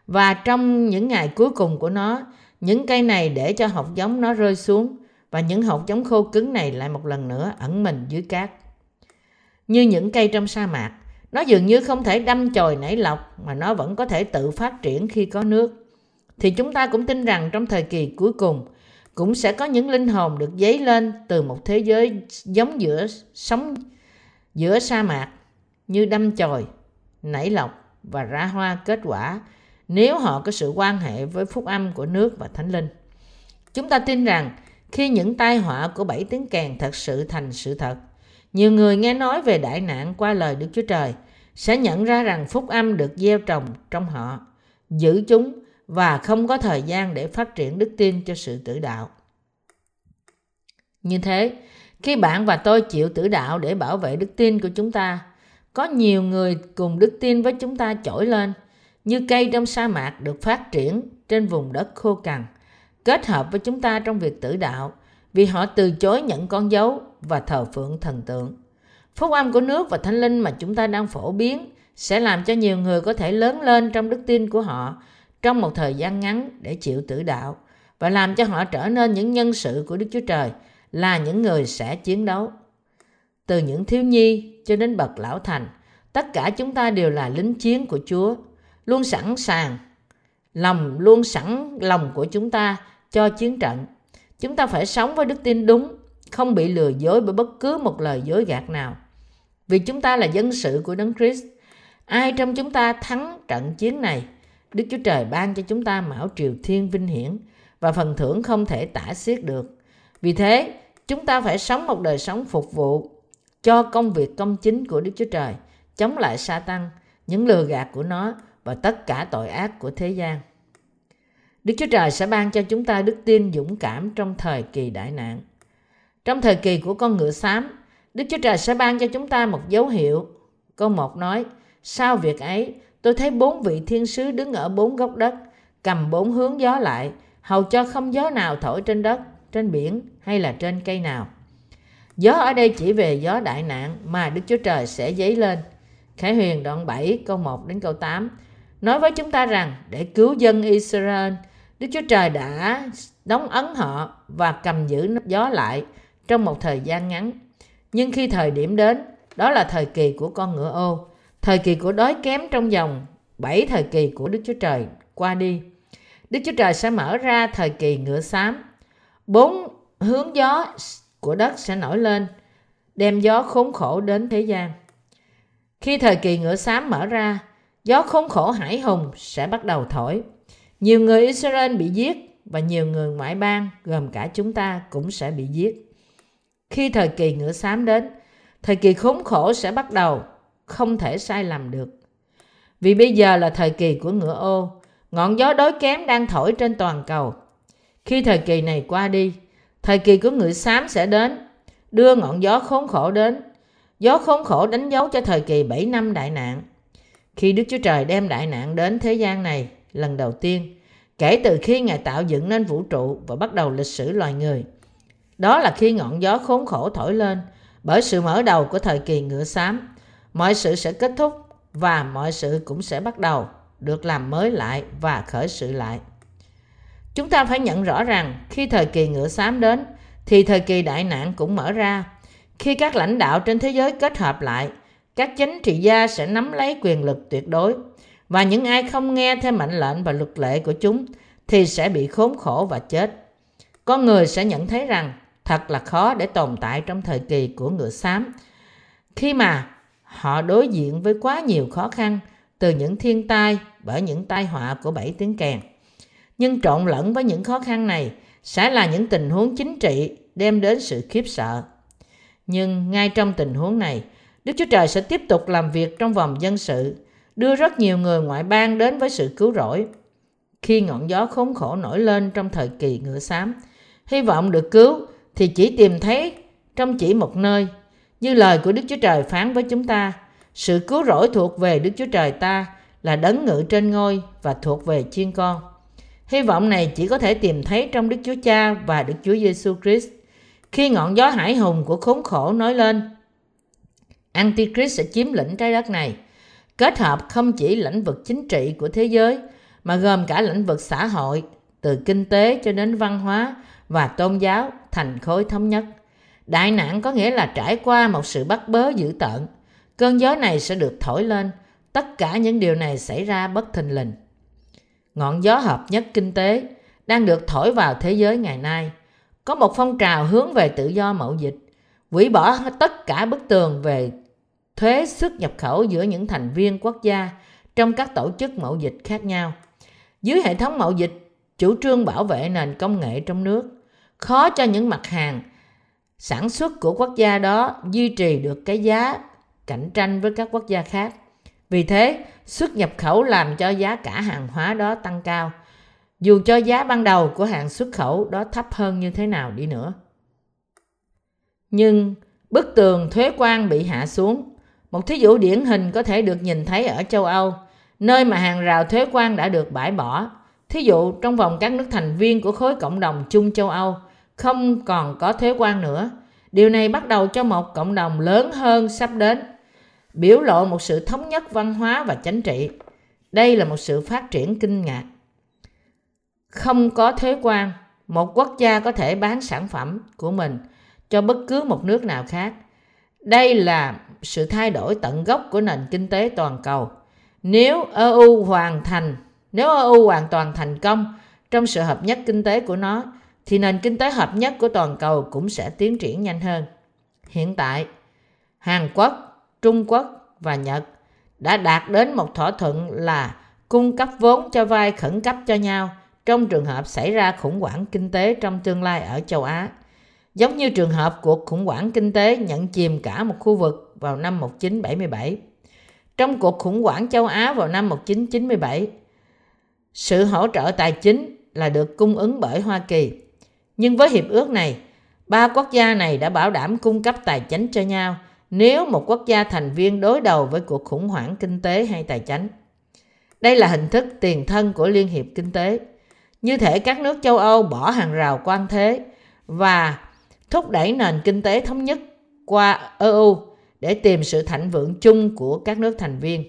Và trong những ngày cuối cùng của nó, những cây này để cho hột giống nó rơi xuống và những hột giống khô cứng này lại một lần nữa ẩn mình dưới cát. Như những cây trong sa mạc, nó dường như không thể đâm chồi nảy lọc mà nó vẫn có thể tự phát triển khi có nước. Thì chúng ta cũng tin rằng trong thời kỳ cuối cùng cũng sẽ có những linh hồn được dấy lên từ một thế giới giống giữa sống giữa sa mạc như đâm chồi, nảy lọc và ra hoa kết quả nếu họ có sự quan hệ với phúc âm của nước và thánh linh. Chúng ta tin rằng khi những tai họa của bảy tiếng kèn thật sự thành sự thật, nhiều người nghe nói về đại nạn qua lời Đức Chúa Trời sẽ nhận ra rằng phúc âm được gieo trồng trong họ, giữ chúng và không có thời gian để phát triển đức tin cho sự tử đạo. Như thế, khi bạn và tôi chịu tử đạo để bảo vệ đức tin của chúng ta, có nhiều người cùng đức tin với chúng ta trỗi lên, như cây trong sa mạc được phát triển trên vùng đất khô cằn, kết hợp với chúng ta trong việc tử đạo, vì họ từ chối nhận con dấu và thờ phượng thần tượng. Phúc âm của nước và thánh linh mà chúng ta đang phổ biến sẽ làm cho nhiều người có thể lớn lên trong đức tin của họ trong một thời gian ngắn để chịu tử đạo và làm cho họ trở nên những nhân sự của Đức Chúa Trời là những người sẽ chiến đấu. Từ những thiếu nhi cho đến bậc lão thành, tất cả chúng ta đều là lính chiến của Chúa, luôn sẵn sàng, lòng luôn sẵn lòng của chúng ta cho chiến trận. Chúng ta phải sống với đức tin đúng, không bị lừa dối bởi bất cứ một lời dối gạt nào. Vì chúng ta là dân sự của Đấng Christ, ai trong chúng ta thắng trận chiến này, Đức Chúa Trời ban cho chúng ta mão triều thiên vinh hiển và phần thưởng không thể tả xiết được. Vì thế, chúng ta phải sống một đời sống phục vụ cho công việc công chính của Đức Chúa Trời, chống lại sa tăng, những lừa gạt của nó và tất cả tội ác của thế gian. Đức Chúa Trời sẽ ban cho chúng ta đức tin dũng cảm trong thời kỳ đại nạn. Trong thời kỳ của con ngựa xám, Đức Chúa Trời sẽ ban cho chúng ta một dấu hiệu. Câu 1 nói, sau việc ấy, tôi thấy bốn vị thiên sứ đứng ở bốn góc đất, cầm bốn hướng gió lại, hầu cho không gió nào thổi trên đất, trên biển hay là trên cây nào. Gió ở đây chỉ về gió đại nạn mà Đức Chúa Trời sẽ dấy lên. Khải Huyền đoạn 7 câu 1 đến câu 8 nói với chúng ta rằng để cứu dân Israel, Đức Chúa Trời đã đóng ấn họ và cầm giữ gió lại trong một thời gian ngắn. Nhưng khi thời điểm đến, đó là thời kỳ của con ngựa ô, thời kỳ của đói kém trong vòng bảy thời kỳ của Đức Chúa Trời qua đi. Đức Chúa Trời sẽ mở ra thời kỳ ngựa xám. Bốn hướng gió của đất sẽ nổi lên, đem gió khốn khổ đến thế gian. Khi thời kỳ ngựa xám mở ra, gió khốn khổ hải hùng sẽ bắt đầu thổi. Nhiều người Israel bị giết và nhiều người ngoại bang gồm cả chúng ta cũng sẽ bị giết. Khi thời kỳ ngựa xám đến, thời kỳ khốn khổ sẽ bắt đầu, không thể sai lầm được. Vì bây giờ là thời kỳ của ngựa ô, ngọn gió đói kém đang thổi trên toàn cầu. Khi thời kỳ này qua đi, thời kỳ của người xám sẽ đến, đưa ngọn gió khốn khổ đến. Gió khốn khổ đánh dấu cho thời kỳ 7 năm đại nạn. Khi Đức Chúa Trời đem đại nạn đến thế gian này lần đầu tiên, kể từ khi Ngài tạo dựng nên vũ trụ và bắt đầu lịch sử loài người. Đó là khi ngọn gió khốn khổ thổi lên bởi sự mở đầu của thời kỳ ngựa xám. Mọi sự sẽ kết thúc và mọi sự cũng sẽ bắt đầu được làm mới lại và khởi sự lại. Chúng ta phải nhận rõ rằng khi thời kỳ ngựa xám đến thì thời kỳ đại nạn cũng mở ra. Khi các lãnh đạo trên thế giới kết hợp lại, các chính trị gia sẽ nắm lấy quyền lực tuyệt đối và những ai không nghe theo mệnh lệnh và luật lệ của chúng thì sẽ bị khốn khổ và chết. Con người sẽ nhận thấy rằng thật là khó để tồn tại trong thời kỳ của ngựa xám khi mà họ đối diện với quá nhiều khó khăn từ những thiên tai bởi những tai họa của bảy tiếng kèn. Nhưng trộn lẫn với những khó khăn này sẽ là những tình huống chính trị đem đến sự khiếp sợ. Nhưng ngay trong tình huống này, Đức Chúa Trời sẽ tiếp tục làm việc trong vòng dân sự, đưa rất nhiều người ngoại bang đến với sự cứu rỗi. Khi ngọn gió khốn khổ nổi lên trong thời kỳ ngựa xám, hy vọng được cứu thì chỉ tìm thấy trong chỉ một nơi. Như lời của Đức Chúa Trời phán với chúng ta, sự cứu rỗi thuộc về Đức Chúa Trời ta là đấng ngự trên ngôi và thuộc về chiên con. Hy vọng này chỉ có thể tìm thấy trong Đức Chúa Cha và Đức Chúa Giêsu Christ. Khi ngọn gió hải hùng của khốn khổ nói lên, Antichrist sẽ chiếm lĩnh trái đất này, kết hợp không chỉ lĩnh vực chính trị của thế giới mà gồm cả lĩnh vực xã hội, từ kinh tế cho đến văn hóa và tôn giáo thành khối thống nhất. Đại nạn có nghĩa là trải qua một sự bắt bớ dữ tợn. Cơn gió này sẽ được thổi lên. Tất cả những điều này xảy ra bất thình lình. Ngọn gió hợp nhất kinh tế đang được thổi vào thế giới ngày nay. Có một phong trào hướng về tự do mậu dịch, hủy bỏ tất cả bức tường về thuế xuất nhập khẩu giữa những thành viên quốc gia trong các tổ chức mậu dịch khác nhau. Dưới hệ thống mậu dịch, chủ trương bảo vệ nền công nghệ trong nước, khó cho những mặt hàng sản xuất của quốc gia đó duy trì được cái giá cạnh tranh với các quốc gia khác. Vì thế, xuất nhập khẩu làm cho giá cả hàng hóa đó tăng cao, dù cho giá ban đầu của hàng xuất khẩu đó thấp hơn như thế nào đi nữa. Nhưng bức tường thuế quan bị hạ xuống. Một thí dụ điển hình có thể được nhìn thấy ở châu Âu, nơi mà hàng rào thuế quan đã được bãi bỏ. Thí dụ trong vòng các nước thành viên của khối cộng đồng chung châu Âu không còn có thuế quan nữa. Điều này bắt đầu cho một cộng đồng lớn hơn sắp đến biểu lộ một sự thống nhất văn hóa và chính trị. Đây là một sự phát triển kinh ngạc. Không có thuế quan, một quốc gia có thể bán sản phẩm của mình cho bất cứ một nước nào khác. Đây là sự thay đổi tận gốc của nền kinh tế toàn cầu. Nếu EU hoàn thành, nếu EU hoàn toàn thành công trong sự hợp nhất kinh tế của nó, thì nền kinh tế hợp nhất của toàn cầu cũng sẽ tiến triển nhanh hơn. Hiện tại, Hàn Quốc Trung Quốc và Nhật đã đạt đến một thỏa thuận là cung cấp vốn cho vay khẩn cấp cho nhau trong trường hợp xảy ra khủng hoảng kinh tế trong tương lai ở châu Á. Giống như trường hợp cuộc khủng hoảng kinh tế nhận chìm cả một khu vực vào năm 1977. Trong cuộc khủng hoảng châu Á vào năm 1997, sự hỗ trợ tài chính là được cung ứng bởi Hoa Kỳ. Nhưng với hiệp ước này, ba quốc gia này đã bảo đảm cung cấp tài chính cho nhau nếu một quốc gia thành viên đối đầu với cuộc khủng hoảng kinh tế hay tài chính. Đây là hình thức tiền thân của Liên hiệp Kinh tế. Như thể các nước châu Âu bỏ hàng rào quan thế và thúc đẩy nền kinh tế thống nhất qua EU để tìm sự thịnh vượng chung của các nước thành viên.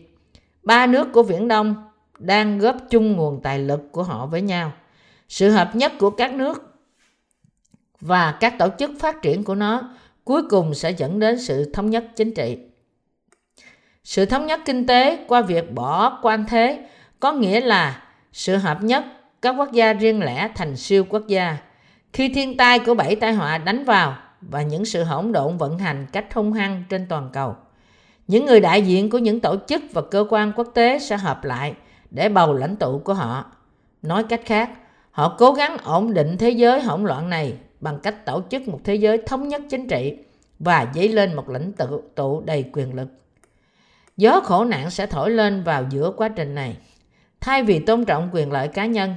Ba nước của Viễn Đông đang góp chung nguồn tài lực của họ với nhau. Sự hợp nhất của các nước và các tổ chức phát triển của nó cuối cùng sẽ dẫn đến sự thống nhất chính trị. Sự thống nhất kinh tế qua việc bỏ quan thế có nghĩa là sự hợp nhất các quốc gia riêng lẻ thành siêu quốc gia. Khi thiên tai của bảy tai họa đánh vào và những sự hỗn độn vận hành cách hung hăng trên toàn cầu, những người đại diện của những tổ chức và cơ quan quốc tế sẽ hợp lại để bầu lãnh tụ của họ. Nói cách khác, họ cố gắng ổn định thế giới hỗn loạn này bằng cách tổ chức một thế giới thống nhất chính trị và dấy lên một lãnh tụ, tụ đầy quyền lực. Gió khổ nạn sẽ thổi lên vào giữa quá trình này. Thay vì tôn trọng quyền lợi cá nhân,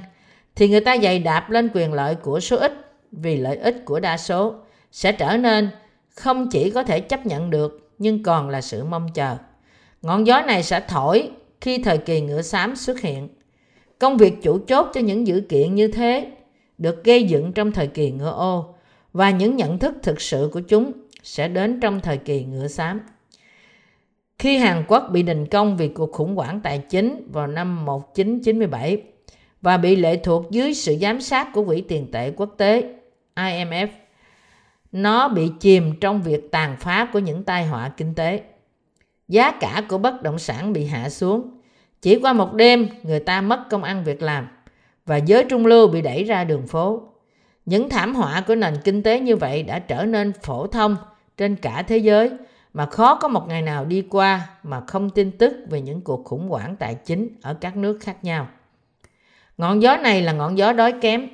thì người ta dày đạp lên quyền lợi của số ít vì lợi ích của đa số sẽ trở nên không chỉ có thể chấp nhận được nhưng còn là sự mong chờ. Ngọn gió này sẽ thổi khi thời kỳ ngựa xám xuất hiện. Công việc chủ chốt cho những dữ kiện như thế được gây dựng trong thời kỳ ngựa ô và những nhận thức thực sự của chúng sẽ đến trong thời kỳ ngựa xám. Khi Hàn Quốc bị đình công vì cuộc khủng hoảng tài chính vào năm 1997 và bị lệ thuộc dưới sự giám sát của Quỹ tiền tệ quốc tế IMF, nó bị chìm trong việc tàn phá của những tai họa kinh tế. Giá cả của bất động sản bị hạ xuống. Chỉ qua một đêm, người ta mất công ăn việc làm và giới trung lưu bị đẩy ra đường phố. Những thảm họa của nền kinh tế như vậy đã trở nên phổ thông trên cả thế giới mà khó có một ngày nào đi qua mà không tin tức về những cuộc khủng hoảng tài chính ở các nước khác nhau. Ngọn gió này là ngọn gió đói kém.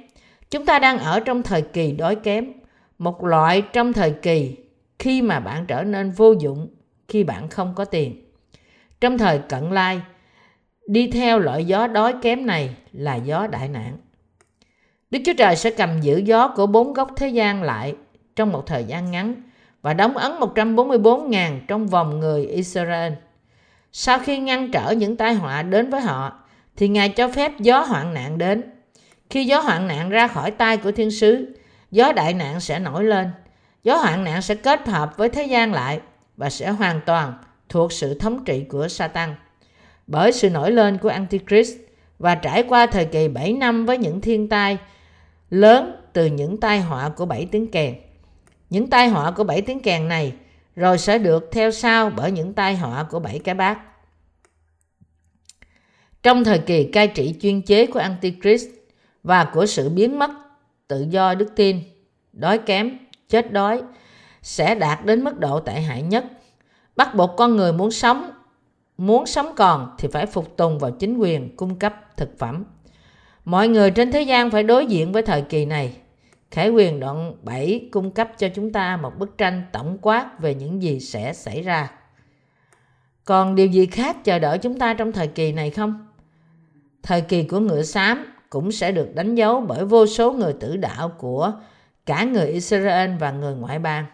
Chúng ta đang ở trong thời kỳ đói kém, một loại trong thời kỳ khi mà bạn trở nên vô dụng khi bạn không có tiền. Trong thời cận lai, đi theo loại gió đói kém này là gió đại nạn. Đức Chúa Trời sẽ cầm giữ gió của bốn góc thế gian lại trong một thời gian ngắn và đóng ấn 144.000 trong vòng người Israel. Sau khi ngăn trở những tai họa đến với họ, thì Ngài cho phép gió hoạn nạn đến. Khi gió hoạn nạn ra khỏi tay của thiên sứ, gió đại nạn sẽ nổi lên. Gió hoạn nạn sẽ kết hợp với thế gian lại và sẽ hoàn toàn thuộc sự thống trị của Satan. Bởi sự nổi lên của Antichrist và trải qua thời kỳ 7 năm với những thiên tai lớn từ những tai họa của bảy tiếng kèn. Những tai họa của bảy tiếng kèn này rồi sẽ được theo sau bởi những tai họa của bảy cái bát. Trong thời kỳ cai trị chuyên chế của Antichrist và của sự biến mất tự do đức tin, đói kém, chết đói sẽ đạt đến mức độ tệ hại nhất. Bắt buộc con người muốn sống, muốn sống còn thì phải phục tùng vào chính quyền cung cấp thực phẩm. Mọi người trên thế gian phải đối diện với thời kỳ này. Khải quyền đoạn 7 cung cấp cho chúng ta một bức tranh tổng quát về những gì sẽ xảy ra. Còn điều gì khác chờ đợi chúng ta trong thời kỳ này không? Thời kỳ của ngựa xám cũng sẽ được đánh dấu bởi vô số người tử đạo của cả người Israel và người ngoại bang.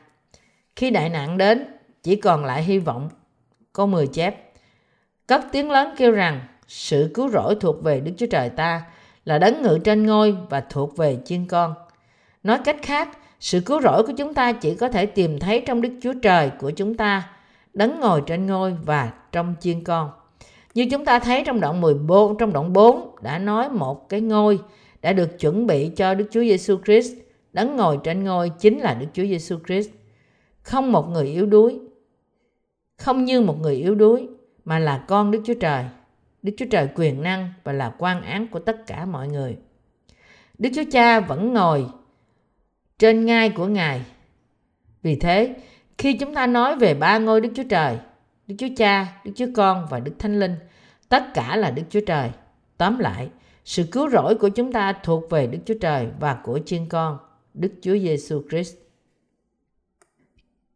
Khi đại nạn đến, chỉ còn lại hy vọng. Có 10 chép. Cất tiếng lớn kêu rằng sự cứu rỗi thuộc về Đức Chúa Trời ta là đấng ngự trên ngôi và thuộc về chiên con. Nói cách khác, sự cứu rỗi của chúng ta chỉ có thể tìm thấy trong Đức Chúa Trời của chúng ta, đấng ngồi trên ngôi và trong chiên con. Như chúng ta thấy trong đoạn 14, trong đoạn 4 đã nói một cái ngôi đã được chuẩn bị cho Đức Chúa Giêsu Christ, đấng ngồi trên ngôi chính là Đức Chúa Giêsu Christ. Không một người yếu đuối, không như một người yếu đuối mà là con Đức Chúa Trời. Đức Chúa Trời quyền năng và là quan án của tất cả mọi người. Đức Chúa Cha vẫn ngồi trên ngai của Ngài. Vì thế, khi chúng ta nói về ba ngôi Đức Chúa Trời, Đức Chúa Cha, Đức Chúa Con và Đức Thánh Linh, tất cả là Đức Chúa Trời. Tóm lại, sự cứu rỗi của chúng ta thuộc về Đức Chúa Trời và của chiên con, Đức Chúa Giêsu Christ.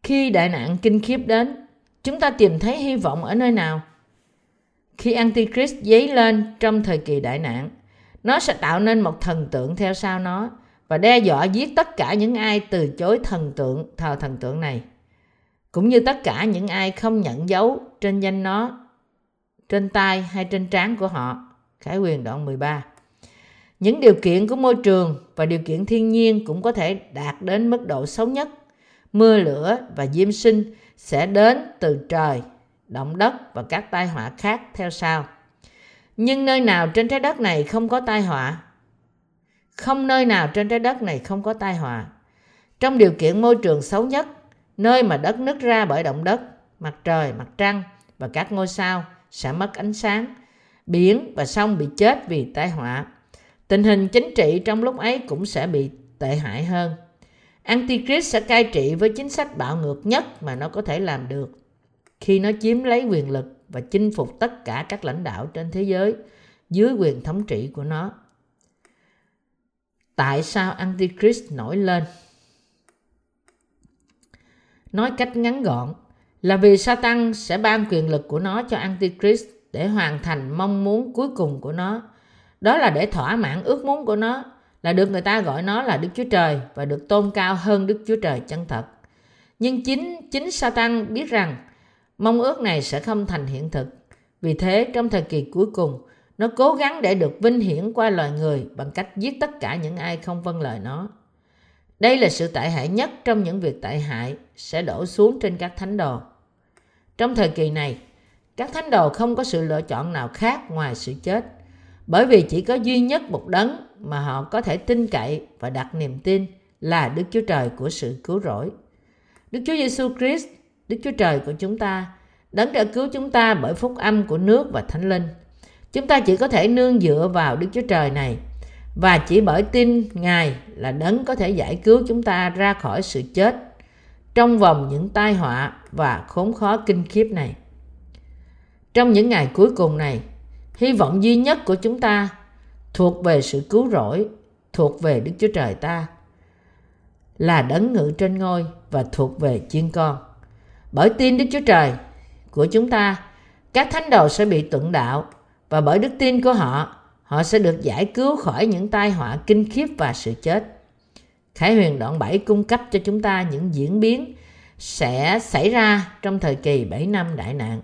Khi đại nạn kinh khiếp đến, chúng ta tìm thấy hy vọng ở nơi nào? Khi Antichrist dấy lên trong thời kỳ đại nạn, nó sẽ tạo nên một thần tượng theo sau nó và đe dọa giết tất cả những ai từ chối thần tượng thờ thần tượng này. Cũng như tất cả những ai không nhận dấu trên danh nó trên tay hay trên trán của họ. Khải quyền đoạn 13 những điều kiện của môi trường và điều kiện thiên nhiên cũng có thể đạt đến mức độ xấu nhất. Mưa lửa và diêm sinh sẽ đến từ trời động đất và các tai họa khác theo sau nhưng nơi nào trên trái đất này không có tai họa không nơi nào trên trái đất này không có tai họa. Trong điều kiện môi trường xấu nhất, nơi mà đất nứt ra bởi động đất, mặt trời, mặt trăng và các ngôi sao sẽ mất ánh sáng, biển và sông bị chết vì tai họa. Tình hình chính trị trong lúc ấy cũng sẽ bị tệ hại hơn. Antichrist sẽ cai trị với chính sách bạo ngược nhất mà nó có thể làm được. Khi nó chiếm lấy quyền lực và chinh phục tất cả các lãnh đạo trên thế giới dưới quyền thống trị của nó tại sao Antichrist nổi lên. Nói cách ngắn gọn, là vì Satan sẽ ban quyền lực của nó cho Antichrist để hoàn thành mong muốn cuối cùng của nó. Đó là để thỏa mãn ước muốn của nó là được người ta gọi nó là Đức Chúa Trời và được tôn cao hơn Đức Chúa Trời chân thật. Nhưng chính chính Satan biết rằng mong ước này sẽ không thành hiện thực. Vì thế trong thời kỳ cuối cùng, nó cố gắng để được vinh hiển qua loài người bằng cách giết tất cả những ai không vâng lời nó. Đây là sự tệ hại nhất trong những việc tệ hại sẽ đổ xuống trên các thánh đồ. Trong thời kỳ này, các thánh đồ không có sự lựa chọn nào khác ngoài sự chết, bởi vì chỉ có duy nhất một đấng mà họ có thể tin cậy và đặt niềm tin là Đức Chúa Trời của sự cứu rỗi. Đức Chúa Giêsu Christ, Đức Chúa Trời của chúng ta, đấng đã cứu chúng ta bởi phúc âm của nước và thánh linh – Chúng ta chỉ có thể nương dựa vào Đức Chúa Trời này và chỉ bởi tin Ngài là đấng có thể giải cứu chúng ta ra khỏi sự chết trong vòng những tai họa và khốn khó kinh khiếp này. Trong những ngày cuối cùng này, hy vọng duy nhất của chúng ta thuộc về sự cứu rỗi, thuộc về Đức Chúa Trời ta là đấng ngự trên ngôi và thuộc về chiên con. Bởi tin Đức Chúa Trời của chúng ta, các thánh đồ sẽ bị tuận đạo và bởi đức tin của họ, họ sẽ được giải cứu khỏi những tai họa kinh khiếp và sự chết. Khải huyền đoạn 7 cung cấp cho chúng ta những diễn biến sẽ xảy ra trong thời kỳ 7 năm đại nạn.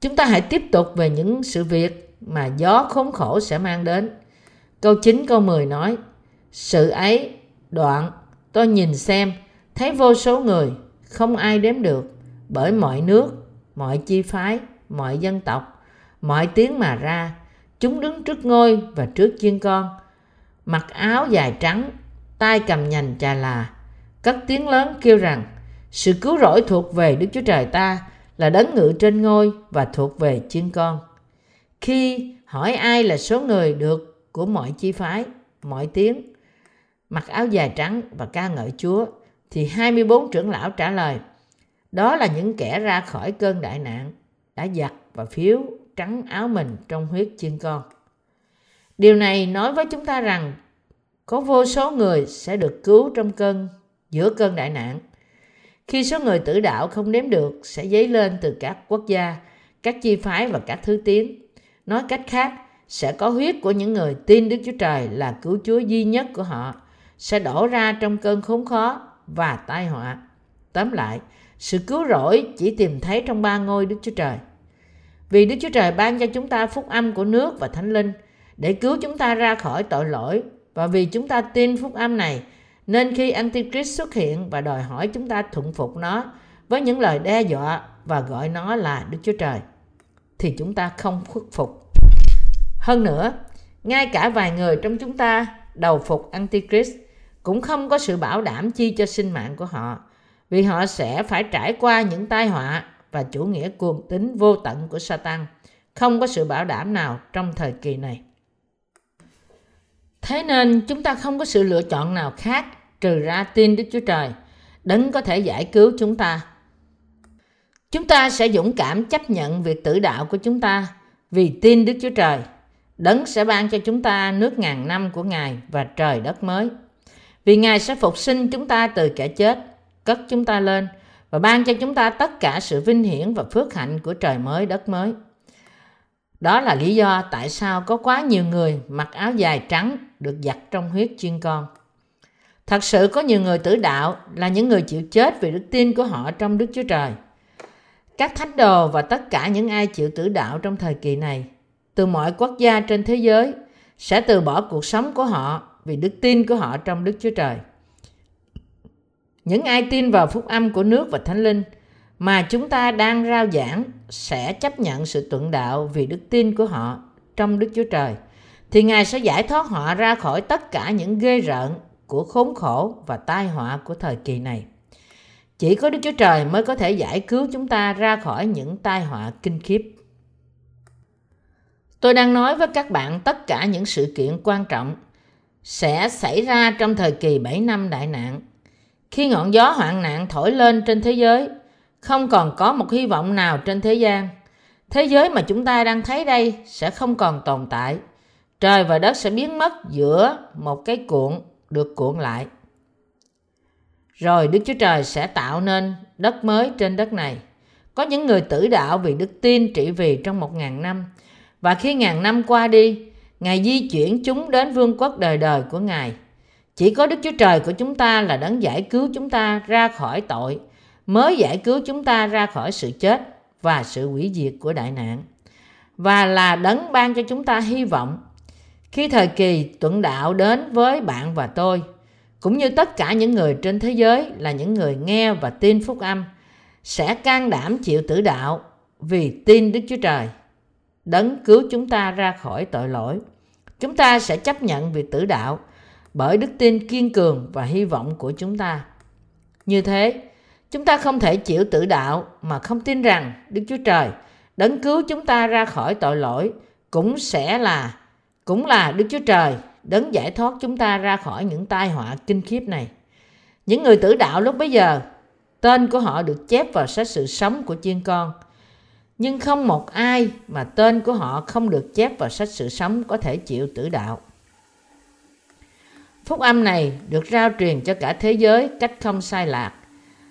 Chúng ta hãy tiếp tục về những sự việc mà gió khốn khổ sẽ mang đến. Câu 9 câu 10 nói, Sự ấy, đoạn, tôi nhìn xem, thấy vô số người, không ai đếm được, bởi mọi nước, mọi chi phái, mọi dân tộc, mọi tiếng mà ra, chúng đứng trước ngôi và trước chiên con, mặc áo dài trắng, tay cầm nhành trà là, cất tiếng lớn kêu rằng, sự cứu rỗi thuộc về Đức Chúa Trời ta là đấng ngự trên ngôi và thuộc về chiên con. Khi hỏi ai là số người được của mọi chi phái, mọi tiếng, mặc áo dài trắng và ca ngợi Chúa, thì 24 trưởng lão trả lời, đó là những kẻ ra khỏi cơn đại nạn, đã giặt và phiếu trắng áo mình trong huyết chiên con. Điều này nói với chúng ta rằng có vô số người sẽ được cứu trong cơn giữa cơn đại nạn. Khi số người tử đạo không đếm được sẽ dấy lên từ các quốc gia, các chi phái và các thứ tiếng. Nói cách khác, sẽ có huyết của những người tin Đức Chúa Trời là cứu Chúa duy nhất của họ sẽ đổ ra trong cơn khốn khó và tai họa. Tóm lại, sự cứu rỗi chỉ tìm thấy trong ba ngôi Đức Chúa Trời. Vì Đức Chúa Trời ban cho chúng ta phúc âm của nước và thánh linh để cứu chúng ta ra khỏi tội lỗi và vì chúng ta tin phúc âm này nên khi Antichrist xuất hiện và đòi hỏi chúng ta thuận phục nó với những lời đe dọa và gọi nó là Đức Chúa Trời thì chúng ta không khuất phục. Hơn nữa, ngay cả vài người trong chúng ta đầu phục Antichrist cũng không có sự bảo đảm chi cho sinh mạng của họ vì họ sẽ phải trải qua những tai họa và chủ nghĩa cuồng tín vô tận của Satan. Không có sự bảo đảm nào trong thời kỳ này. Thế nên chúng ta không có sự lựa chọn nào khác trừ ra tin Đức Chúa Trời, đấng có thể giải cứu chúng ta. Chúng ta sẽ dũng cảm chấp nhận việc tử đạo của chúng ta vì tin Đức Chúa Trời. Đấng sẽ ban cho chúng ta nước ngàn năm của Ngài và trời đất mới. Vì Ngài sẽ phục sinh chúng ta từ kẻ chết, cất chúng ta lên và ban cho chúng ta tất cả sự vinh hiển và phước hạnh của trời mới đất mới. Đó là lý do tại sao có quá nhiều người mặc áo dài trắng được giặt trong huyết chiên con. Thật sự có nhiều người tử đạo là những người chịu chết vì đức tin của họ trong Đức Chúa Trời. Các thánh đồ và tất cả những ai chịu tử đạo trong thời kỳ này, từ mọi quốc gia trên thế giới, sẽ từ bỏ cuộc sống của họ vì đức tin của họ trong Đức Chúa Trời. Những ai tin vào phúc âm của nước và thánh linh mà chúng ta đang rao giảng sẽ chấp nhận sự tuận đạo vì đức tin của họ trong Đức Chúa Trời, thì Ngài sẽ giải thoát họ ra khỏi tất cả những ghê rợn của khốn khổ và tai họa của thời kỳ này. Chỉ có Đức Chúa Trời mới có thể giải cứu chúng ta ra khỏi những tai họa kinh khiếp. Tôi đang nói với các bạn tất cả những sự kiện quan trọng sẽ xảy ra trong thời kỳ 7 năm đại nạn. Khi ngọn gió hoạn nạn thổi lên trên thế giới, không còn có một hy vọng nào trên thế gian. Thế giới mà chúng ta đang thấy đây sẽ không còn tồn tại. Trời và đất sẽ biến mất giữa một cái cuộn được cuộn lại. Rồi Đức Chúa Trời sẽ tạo nên đất mới trên đất này. Có những người tử đạo vì đức tin trị vì trong một ngàn năm. Và khi ngàn năm qua đi, Ngài di chuyển chúng đến vương quốc đời đời của Ngài. Chỉ có Đức Chúa Trời của chúng ta là đấng giải cứu chúng ta ra khỏi tội, mới giải cứu chúng ta ra khỏi sự chết và sự hủy diệt của đại nạn. Và là đấng ban cho chúng ta hy vọng khi thời kỳ tuận đạo đến với bạn và tôi, cũng như tất cả những người trên thế giới là những người nghe và tin phúc âm, sẽ can đảm chịu tử đạo vì tin Đức Chúa Trời, đấng cứu chúng ta ra khỏi tội lỗi. Chúng ta sẽ chấp nhận việc tử đạo bởi đức tin kiên cường và hy vọng của chúng ta. Như thế, chúng ta không thể chịu tử đạo mà không tin rằng Đức Chúa Trời đấng cứu chúng ta ra khỏi tội lỗi cũng sẽ là cũng là Đức Chúa Trời đấng giải thoát chúng ta ra khỏi những tai họa kinh khiếp này. Những người tử đạo lúc bấy giờ, tên của họ được chép vào sách sự sống của chiên con. Nhưng không một ai mà tên của họ không được chép vào sách sự sống có thể chịu tử đạo. Phúc âm này được rao truyền cho cả thế giới cách không sai lạc.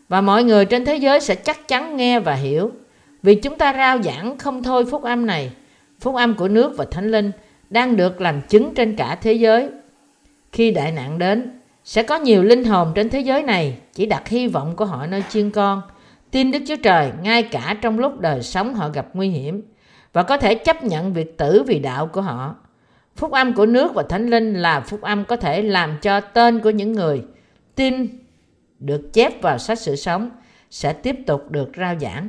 Và mọi người trên thế giới sẽ chắc chắn nghe và hiểu. Vì chúng ta rao giảng không thôi phúc âm này, phúc âm của nước và thánh linh – đang được làm chứng trên cả thế giới. Khi đại nạn đến, sẽ có nhiều linh hồn trên thế giới này chỉ đặt hy vọng của họ nơi chiên con, tin Đức Chúa Trời ngay cả trong lúc đời sống họ gặp nguy hiểm và có thể chấp nhận việc tử vì đạo của họ. Phúc âm của nước và Thánh Linh là phúc âm có thể làm cho tên của những người tin được chép vào sách sự sống sẽ tiếp tục được rao giảng.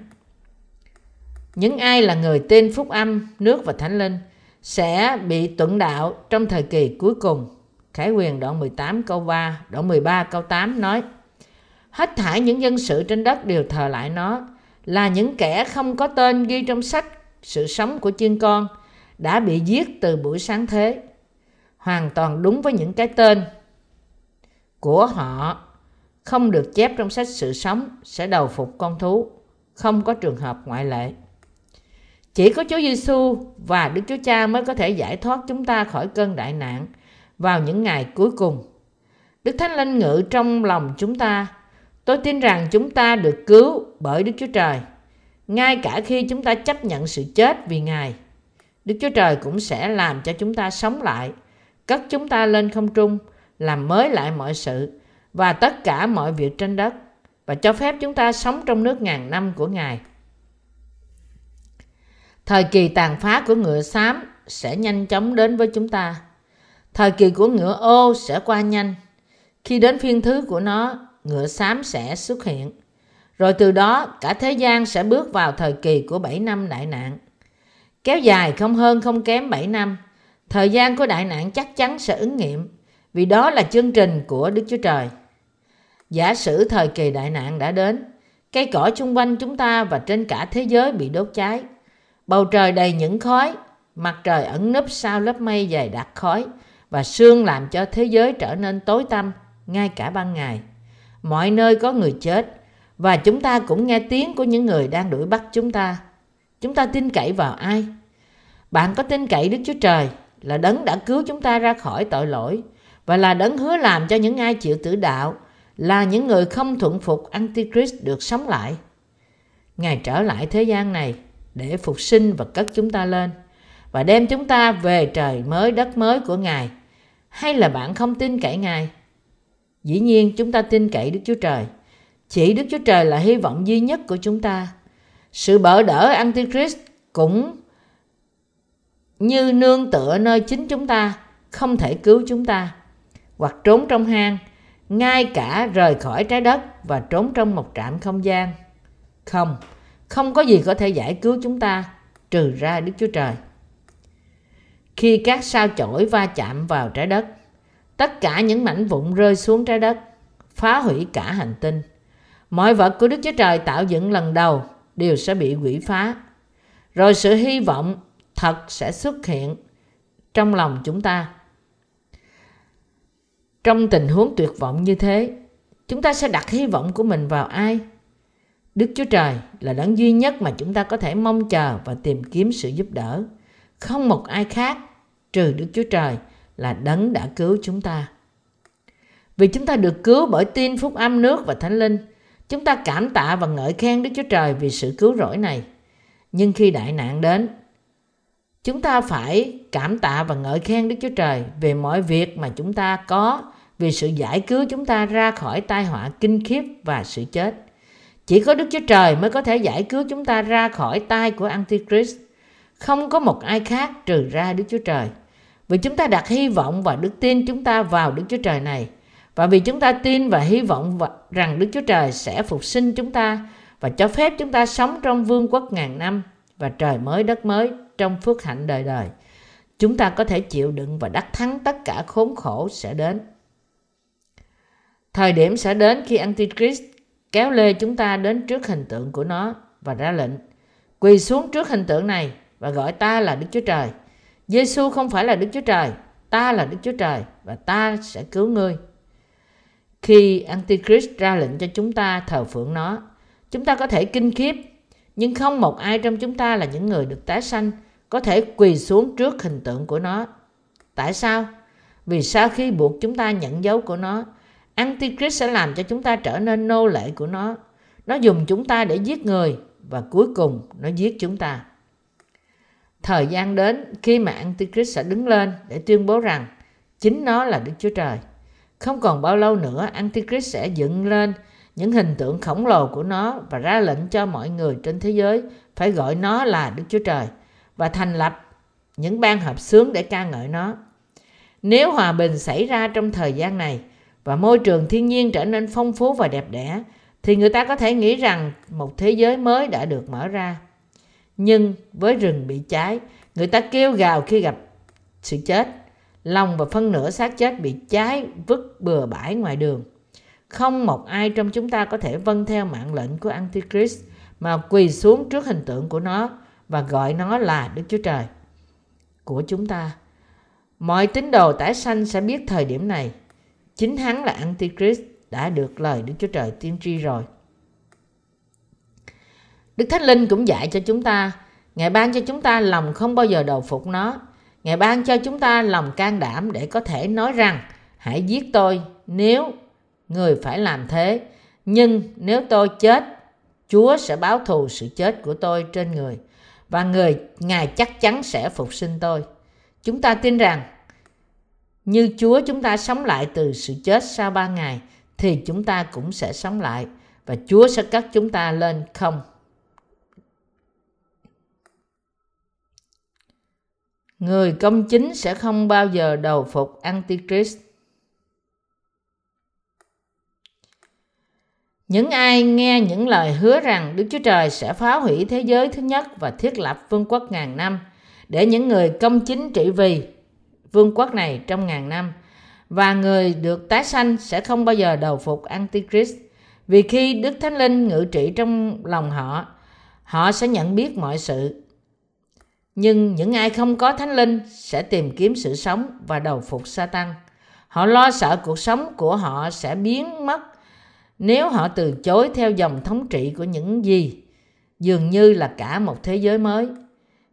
Những ai là người tin phúc âm, nước và Thánh Linh sẽ bị tuận đạo trong thời kỳ cuối cùng. Khải quyền đoạn 18 câu 3, đoạn 13 câu 8 nói Hết thảy những dân sự trên đất đều thờ lại nó là những kẻ không có tên ghi trong sách sự sống của chiên con đã bị giết từ buổi sáng thế. Hoàn toàn đúng với những cái tên của họ không được chép trong sách sự sống sẽ đầu phục con thú, không có trường hợp ngoại lệ. Chỉ có Chúa Giêsu và Đức Chúa Cha mới có thể giải thoát chúng ta khỏi cơn đại nạn vào những ngày cuối cùng. Đức Thánh Linh ngự trong lòng chúng ta. Tôi tin rằng chúng ta được cứu bởi Đức Chúa Trời. Ngay cả khi chúng ta chấp nhận sự chết vì Ngài, Đức Chúa Trời cũng sẽ làm cho chúng ta sống lại, cất chúng ta lên không trung, làm mới lại mọi sự và tất cả mọi việc trên đất và cho phép chúng ta sống trong nước ngàn năm của Ngài. Thời kỳ tàn phá của ngựa xám sẽ nhanh chóng đến với chúng ta. Thời kỳ của ngựa ô sẽ qua nhanh. Khi đến phiên thứ của nó, ngựa xám sẽ xuất hiện. Rồi từ đó, cả thế gian sẽ bước vào thời kỳ của 7 năm đại nạn. Kéo dài không hơn không kém 7 năm, thời gian của đại nạn chắc chắn sẽ ứng nghiệm, vì đó là chương trình của Đức Chúa Trời. Giả sử thời kỳ đại nạn đã đến, cây cỏ xung quanh chúng ta và trên cả thế giới bị đốt cháy. Bầu trời đầy những khói, mặt trời ẩn nấp sau lớp mây dày đặc khói và sương làm cho thế giới trở nên tối tăm ngay cả ban ngày. Mọi nơi có người chết và chúng ta cũng nghe tiếng của những người đang đuổi bắt chúng ta. Chúng ta tin cậy vào ai? Bạn có tin cậy Đức Chúa Trời là đấng đã cứu chúng ta ra khỏi tội lỗi và là đấng hứa làm cho những ai chịu tử đạo là những người không thuận phục Antichrist được sống lại. Ngài trở lại thế gian này để phục sinh và cất chúng ta lên và đem chúng ta về trời mới, đất mới của Ngài. Hay là bạn không tin cậy Ngài? Dĩ nhiên chúng ta tin cậy Đức Chúa Trời. Chỉ Đức Chúa Trời là hy vọng duy nhất của chúng ta. Sự bỡ đỡ Antichrist cũng như nương tựa nơi chính chúng ta, không thể cứu chúng ta hoặc trốn trong hang, ngay cả rời khỏi trái đất và trốn trong một trạm không gian không không có gì có thể giải cứu chúng ta, trừ ra đức chúa trời. Khi các sao chổi va chạm vào trái đất, tất cả những mảnh vụn rơi xuống trái đất, phá hủy cả hành tinh. Mọi vật của đức chúa trời tạo dựng lần đầu đều sẽ bị quỷ phá. Rồi sự hy vọng thật sẽ xuất hiện trong lòng chúng ta. Trong tình huống tuyệt vọng như thế, chúng ta sẽ đặt hy vọng của mình vào ai? Đức chúa trời là đấng duy nhất mà chúng ta có thể mong chờ và tìm kiếm sự giúp đỡ. Không một ai khác, trừ đức chúa trời, là đấng đã cứu chúng ta. Vì chúng ta được cứu bởi tin phúc âm nước và thánh linh, chúng ta cảm tạ và ngợi khen đức chúa trời vì sự cứu rỗi này. Nhưng khi đại nạn đến, Chúng ta phải cảm tạ và ngợi khen Đức Chúa Trời về mọi việc mà chúng ta có vì sự giải cứu chúng ta ra khỏi tai họa kinh khiếp và sự chết. Chỉ có Đức Chúa Trời mới có thể giải cứu chúng ta ra khỏi tay của Antichrist. Không có một ai khác trừ ra Đức Chúa Trời. Vì chúng ta đặt hy vọng và đức tin chúng ta vào Đức Chúa Trời này. Và vì chúng ta tin và hy vọng rằng Đức Chúa Trời sẽ phục sinh chúng ta và cho phép chúng ta sống trong vương quốc ngàn năm và trời mới, đất mới trong phước hạnh đời đời. Chúng ta có thể chịu đựng và đắc thắng tất cả khốn khổ sẽ đến. Thời điểm sẽ đến khi Antichrist kéo lê chúng ta đến trước hình tượng của nó và ra lệnh quỳ xuống trước hình tượng này và gọi ta là Đức Chúa Trời. Giêsu không phải là Đức Chúa Trời, ta là Đức Chúa Trời và ta sẽ cứu ngươi. Khi Antichrist ra lệnh cho chúng ta thờ phượng nó, chúng ta có thể kinh khiếp, nhưng không một ai trong chúng ta là những người được tái sanh có thể quỳ xuống trước hình tượng của nó. Tại sao? Vì sau khi buộc chúng ta nhận dấu của nó, Antichrist sẽ làm cho chúng ta trở nên nô lệ của nó. Nó dùng chúng ta để giết người và cuối cùng nó giết chúng ta. Thời gian đến khi mà Antichrist sẽ đứng lên để tuyên bố rằng chính nó là Đức Chúa Trời. Không còn bao lâu nữa, Antichrist sẽ dựng lên những hình tượng khổng lồ của nó và ra lệnh cho mọi người trên thế giới phải gọi nó là Đức Chúa Trời và thành lập những ban hợp xướng để ca ngợi nó. Nếu hòa bình xảy ra trong thời gian này và môi trường thiên nhiên trở nên phong phú và đẹp đẽ, thì người ta có thể nghĩ rằng một thế giới mới đã được mở ra. Nhưng với rừng bị cháy, người ta kêu gào khi gặp sự chết. Lòng và phân nửa xác chết bị cháy vứt bừa bãi ngoài đường. Không một ai trong chúng ta có thể vâng theo mạng lệnh của Antichrist mà quỳ xuống trước hình tượng của nó và gọi nó là Đức Chúa Trời của chúng ta. Mọi tín đồ tái sanh sẽ biết thời điểm này. Chính hắn là Antichrist đã được lời Đức Chúa Trời tiên tri rồi. Đức Thánh Linh cũng dạy cho chúng ta, Ngài ban cho chúng ta lòng không bao giờ đầu phục nó. Ngài ban cho chúng ta lòng can đảm để có thể nói rằng hãy giết tôi nếu người phải làm thế. Nhưng nếu tôi chết, Chúa sẽ báo thù sự chết của tôi trên người và người Ngài chắc chắn sẽ phục sinh tôi. Chúng ta tin rằng như Chúa chúng ta sống lại từ sự chết sau ba ngày, thì chúng ta cũng sẽ sống lại và Chúa sẽ cất chúng ta lên không. Người công chính sẽ không bao giờ đầu phục Antichrist. Những ai nghe những lời hứa rằng Đức Chúa Trời sẽ phá hủy thế giới thứ nhất và thiết lập vương quốc ngàn năm để những người công chính trị vì vương quốc này trong ngàn năm. Và người được tái sanh sẽ không bao giờ đầu phục Antichrist, vì khi Đức Thánh Linh ngự trị trong lòng họ họ sẽ nhận biết mọi sự. Nhưng những ai không có Thánh Linh sẽ tìm kiếm sự sống và đầu phục Satan. Họ lo sợ cuộc sống của họ sẽ biến mất nếu họ từ chối theo dòng thống trị của những gì dường như là cả một thế giới mới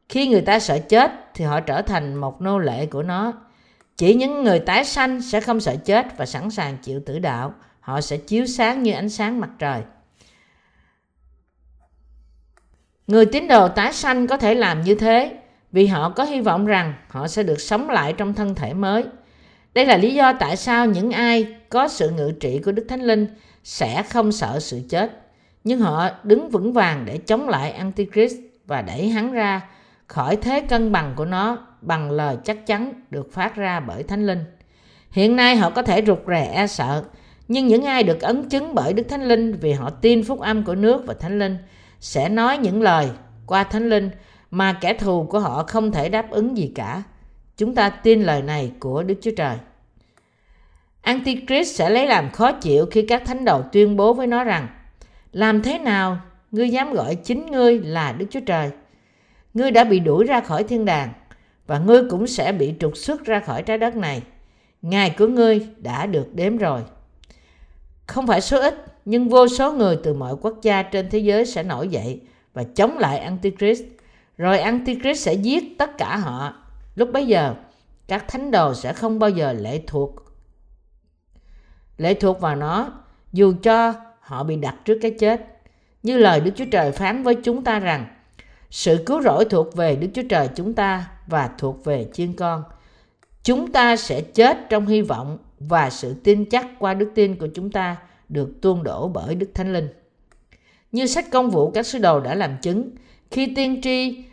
khi người ta sợ chết thì họ trở thành một nô lệ của nó. Chỉ những người tái sanh sẽ không sợ chết và sẵn sàng chịu tử đạo. Họ sẽ chiếu sáng như ánh sáng mặt trời. Người tín đồ tái sanh có thể làm như thế vì họ có hy vọng rằng họ sẽ được sống lại trong thân thể mới. Đây là lý do tại sao những ai có sự ngự trị của đức thánh linh sẽ không sợ sự chết. Nhưng họ đứng vững vàng để chống lại antichrist và đẩy hắn ra khỏi thế cân bằng của nó bằng lời chắc chắn được phát ra bởi thánh linh. Hiện nay họ có thể rụt rè e sợ, nhưng những ai được ấn chứng bởi đức thánh linh vì họ tin phúc âm của nước và thánh linh sẽ nói những lời qua thánh linh mà kẻ thù của họ không thể đáp ứng gì cả. Chúng ta tin lời này của đức chúa trời. Antichrist sẽ lấy làm khó chịu khi các thánh đầu tuyên bố với nó rằng, làm thế nào ngươi dám gọi chính ngươi là Đức Chúa Trời? Ngươi đã bị đuổi ra khỏi thiên đàng và ngươi cũng sẽ bị trục xuất ra khỏi trái đất này. Ngày của ngươi đã được đếm rồi. Không phải số ít, nhưng vô số người từ mọi quốc gia trên thế giới sẽ nổi dậy và chống lại Antichrist. Rồi Antichrist sẽ giết tất cả họ. Lúc bấy giờ, các thánh đồ sẽ không bao giờ lệ thuộc lệ thuộc vào nó dù cho họ bị đặt trước cái chết như lời Đức Chúa Trời phán với chúng ta rằng sự cứu rỗi thuộc về Đức Chúa Trời chúng ta và thuộc về chiên con. Chúng ta sẽ chết trong hy vọng và sự tin chắc qua đức tin của chúng ta được tuôn đổ bởi Đức Thánh Linh. Như sách công vụ các sứ đồ đã làm chứng, khi tiên tri,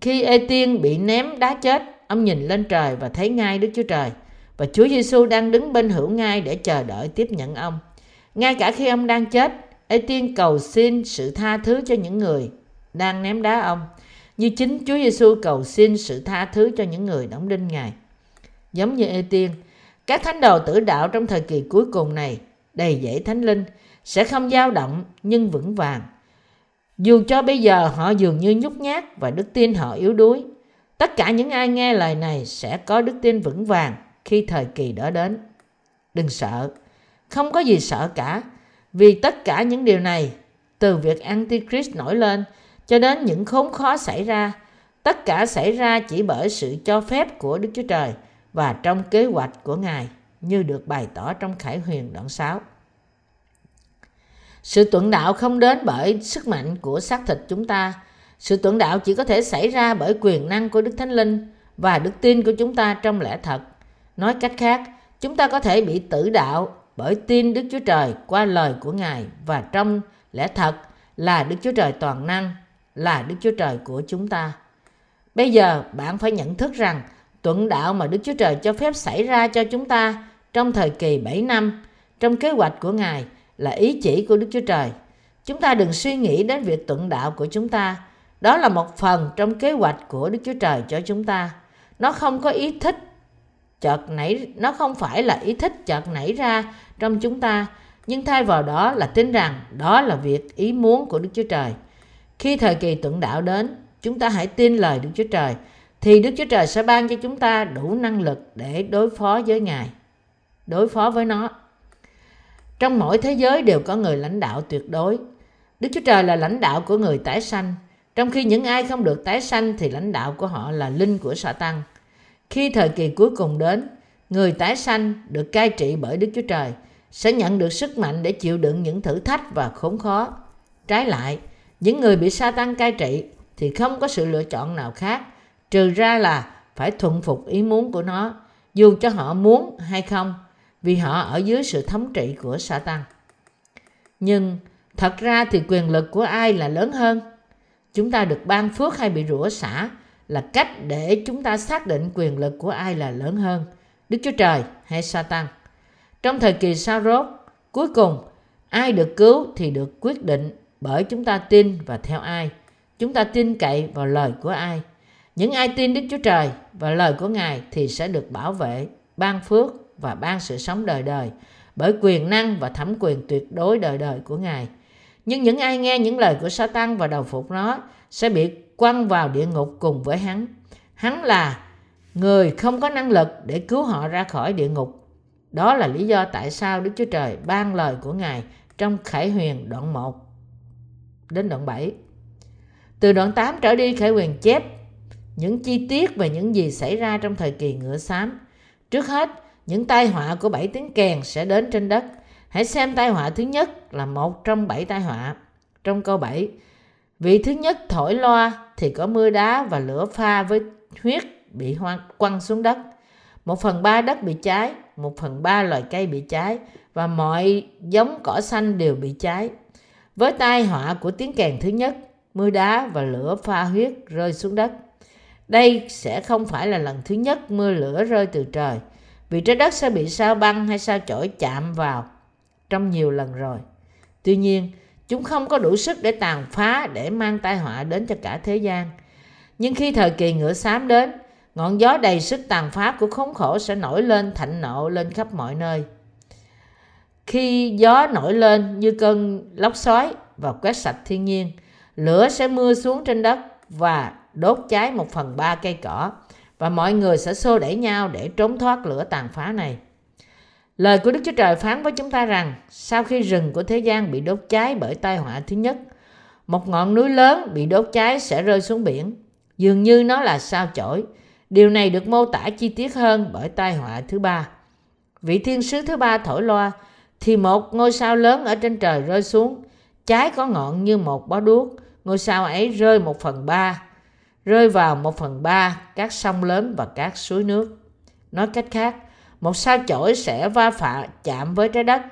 khi Ê Tiên bị ném đá chết, ông nhìn lên trời và thấy ngay Đức Chúa Trời và Chúa Giêsu đang đứng bên hữu ngai để chờ đợi tiếp nhận ông. Ngay cả khi ông đang chết, Ê Tiên cầu xin sự tha thứ cho những người đang ném đá ông, như chính Chúa Giêsu cầu xin sự tha thứ cho những người đóng đinh Ngài. Giống như Ê Tiên, các thánh đồ tử đạo trong thời kỳ cuối cùng này đầy dẫy thánh linh sẽ không dao động nhưng vững vàng. Dù cho bây giờ họ dường như nhút nhát và đức tin họ yếu đuối, tất cả những ai nghe lời này sẽ có đức tin vững vàng khi thời kỳ đó đến. Đừng sợ, không có gì sợ cả, vì tất cả những điều này, từ việc Antichrist nổi lên cho đến những khốn khó xảy ra, tất cả xảy ra chỉ bởi sự cho phép của Đức Chúa Trời và trong kế hoạch của Ngài như được bày tỏ trong Khải Huyền đoạn 6. Sự tuận đạo không đến bởi sức mạnh của xác thịt chúng ta. Sự tuận đạo chỉ có thể xảy ra bởi quyền năng của Đức Thánh Linh và đức tin của chúng ta trong lẽ thật. Nói cách khác, chúng ta có thể bị tử đạo bởi tin Đức Chúa Trời qua lời của Ngài và trong lẽ thật là Đức Chúa Trời toàn năng, là Đức Chúa Trời của chúng ta. Bây giờ bạn phải nhận thức rằng tuận đạo mà Đức Chúa Trời cho phép xảy ra cho chúng ta trong thời kỳ 7 năm, trong kế hoạch của Ngài là ý chỉ của Đức Chúa Trời. Chúng ta đừng suy nghĩ đến việc tuận đạo của chúng ta. Đó là một phần trong kế hoạch của Đức Chúa Trời cho chúng ta. Nó không có ý thích chợt nảy, nó không phải là ý thích chợt nảy ra trong chúng ta, nhưng thay vào đó là tin rằng đó là việc ý muốn của Đức Chúa Trời. Khi thời kỳ tuận đạo đến, chúng ta hãy tin lời Đức Chúa Trời thì Đức Chúa Trời sẽ ban cho chúng ta đủ năng lực để đối phó với Ngài, đối phó với nó. Trong mỗi thế giới đều có người lãnh đạo tuyệt đối. Đức Chúa Trời là lãnh đạo của người tái sanh, trong khi những ai không được tái sanh thì lãnh đạo của họ là linh của sa tăng. Khi thời kỳ cuối cùng đến, người tái sanh được cai trị bởi Đức Chúa Trời sẽ nhận được sức mạnh để chịu đựng những thử thách và khốn khó. Trái lại, những người bị sa tăng cai trị thì không có sự lựa chọn nào khác, trừ ra là phải thuận phục ý muốn của nó, dù cho họ muốn hay không, vì họ ở dưới sự thống trị của sa tăng nhưng thật ra thì quyền lực của ai là lớn hơn? Chúng ta được ban phước hay bị rủa xả là cách để chúng ta xác định quyền lực của ai là lớn hơn, đức chúa trời hay sa tăng trong thời kỳ sa rốt cuối cùng, ai được cứu thì được quyết định bởi chúng ta tin và theo ai chúng ta tin cậy vào lời của ai những ai tin Đức Chúa Trời và lời của Ngài thì sẽ được bảo vệ, ban phước và ban sự sống đời đời bởi quyền năng và thẩm quyền tuyệt đối đời đời của Ngài. Nhưng những ai nghe những lời của Satan và đầu phục nó sẽ bị quăng vào địa ngục cùng với hắn. Hắn là người không có năng lực để cứu họ ra khỏi địa ngục. Đó là lý do tại sao Đức Chúa Trời ban lời của Ngài trong Khải Huyền đoạn 1 đến đoạn 7. Từ đoạn 8 trở đi Khải Huyền chép những chi tiết về những gì xảy ra trong thời kỳ ngựa xám. Trước hết, những tai họa của bảy tiếng kèn sẽ đến trên đất. Hãy xem tai họa thứ nhất là một trong bảy tai họa. Trong câu 7, vị thứ nhất thổi loa thì có mưa đá và lửa pha với huyết bị hoang quăng xuống đất. Một phần ba đất bị cháy, một phần ba loài cây bị cháy và mọi giống cỏ xanh đều bị cháy. Với tai họa của tiếng kèn thứ nhất, mưa đá và lửa pha huyết rơi xuống đất đây sẽ không phải là lần thứ nhất mưa lửa rơi từ trời, vì trái đất sẽ bị sao băng hay sao chổi chạm vào trong nhiều lần rồi. Tuy nhiên, chúng không có đủ sức để tàn phá để mang tai họa đến cho cả thế gian. Nhưng khi thời kỳ ngựa xám đến, ngọn gió đầy sức tàn phá của khốn khổ sẽ nổi lên thạnh nộ lên khắp mọi nơi. Khi gió nổi lên như cơn lốc xoáy và quét sạch thiên nhiên, lửa sẽ mưa xuống trên đất và đốt cháy một phần ba cây cỏ và mọi người sẽ xô đẩy nhau để trốn thoát lửa tàn phá này. Lời của Đức Chúa Trời phán với chúng ta rằng sau khi rừng của thế gian bị đốt cháy bởi tai họa thứ nhất, một ngọn núi lớn bị đốt cháy sẽ rơi xuống biển, dường như nó là sao chổi. Điều này được mô tả chi tiết hơn bởi tai họa thứ ba. Vị thiên sứ thứ ba thổi loa, thì một ngôi sao lớn ở trên trời rơi xuống, trái có ngọn như một bó đuốc, ngôi sao ấy rơi một phần ba rơi vào một phần ba các sông lớn và các suối nước. Nói cách khác, một sao chổi sẽ va phạ chạm với trái đất,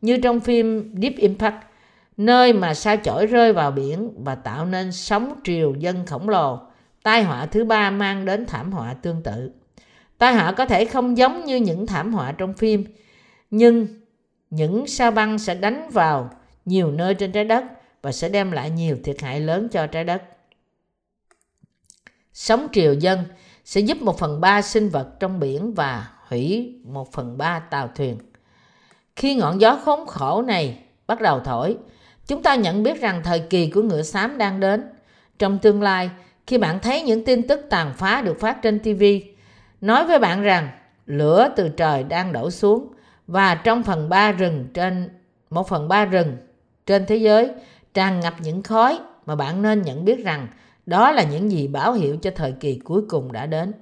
như trong phim Deep Impact, nơi mà sao chổi rơi vào biển và tạo nên sóng triều dân khổng lồ. Tai họa thứ ba mang đến thảm họa tương tự. Tai họa có thể không giống như những thảm họa trong phim, nhưng những sao băng sẽ đánh vào nhiều nơi trên trái đất và sẽ đem lại nhiều thiệt hại lớn cho trái đất. Sóng triều dân sẽ giúp một phần ba sinh vật trong biển và hủy một phần ba tàu thuyền. Khi ngọn gió khốn khổ này bắt đầu thổi, chúng ta nhận biết rằng thời kỳ của ngựa xám đang đến. Trong tương lai, khi bạn thấy những tin tức tàn phá được phát trên TV, nói với bạn rằng lửa từ trời đang đổ xuống và trong phần ba rừng trên một phần ba rừng trên thế giới tràn ngập những khói mà bạn nên nhận biết rằng đó là những gì báo hiệu cho thời kỳ cuối cùng đã đến.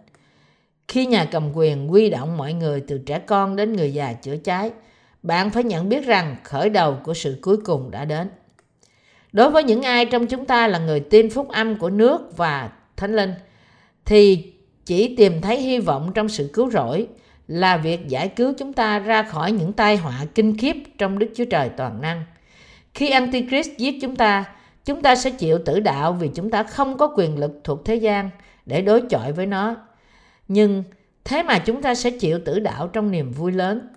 Khi nhà cầm quyền quy động mọi người từ trẻ con đến người già chữa cháy, bạn phải nhận biết rằng khởi đầu của sự cuối cùng đã đến. Đối với những ai trong chúng ta là người tin phúc âm của nước và thánh linh, thì chỉ tìm thấy hy vọng trong sự cứu rỗi là việc giải cứu chúng ta ra khỏi những tai họa kinh khiếp trong Đức Chúa Trời toàn năng. Khi Antichrist giết chúng ta, chúng ta sẽ chịu tử đạo vì chúng ta không có quyền lực thuộc thế gian để đối chọi với nó. Nhưng thế mà chúng ta sẽ chịu tử đạo trong niềm vui lớn.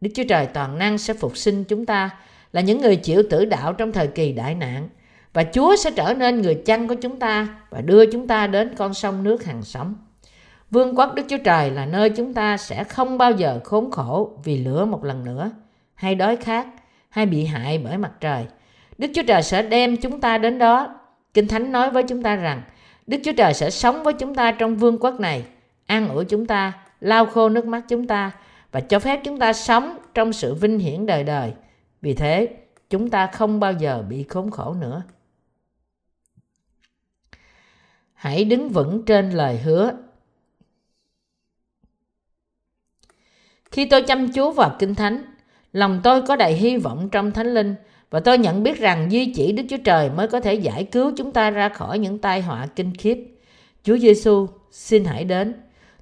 Đức Chúa Trời toàn năng sẽ phục sinh chúng ta là những người chịu tử đạo trong thời kỳ đại nạn. Và Chúa sẽ trở nên người chăn của chúng ta và đưa chúng ta đến con sông nước hàng sống. Vương quốc Đức Chúa Trời là nơi chúng ta sẽ không bao giờ khốn khổ vì lửa một lần nữa, hay đói khát, hay bị hại bởi mặt trời. Đức Chúa Trời sẽ đem chúng ta đến đó. Kinh Thánh nói với chúng ta rằng Đức Chúa Trời sẽ sống với chúng ta trong vương quốc này, an ủi chúng ta, lau khô nước mắt chúng ta và cho phép chúng ta sống trong sự vinh hiển đời đời. Vì thế, chúng ta không bao giờ bị khốn khổ nữa. Hãy đứng vững trên lời hứa. Khi tôi chăm chú vào Kinh Thánh, lòng tôi có đầy hy vọng trong Thánh Linh và tôi nhận biết rằng duy chỉ Đức Chúa Trời mới có thể giải cứu chúng ta ra khỏi những tai họa kinh khiếp. Chúa Giêsu, xin hãy đến.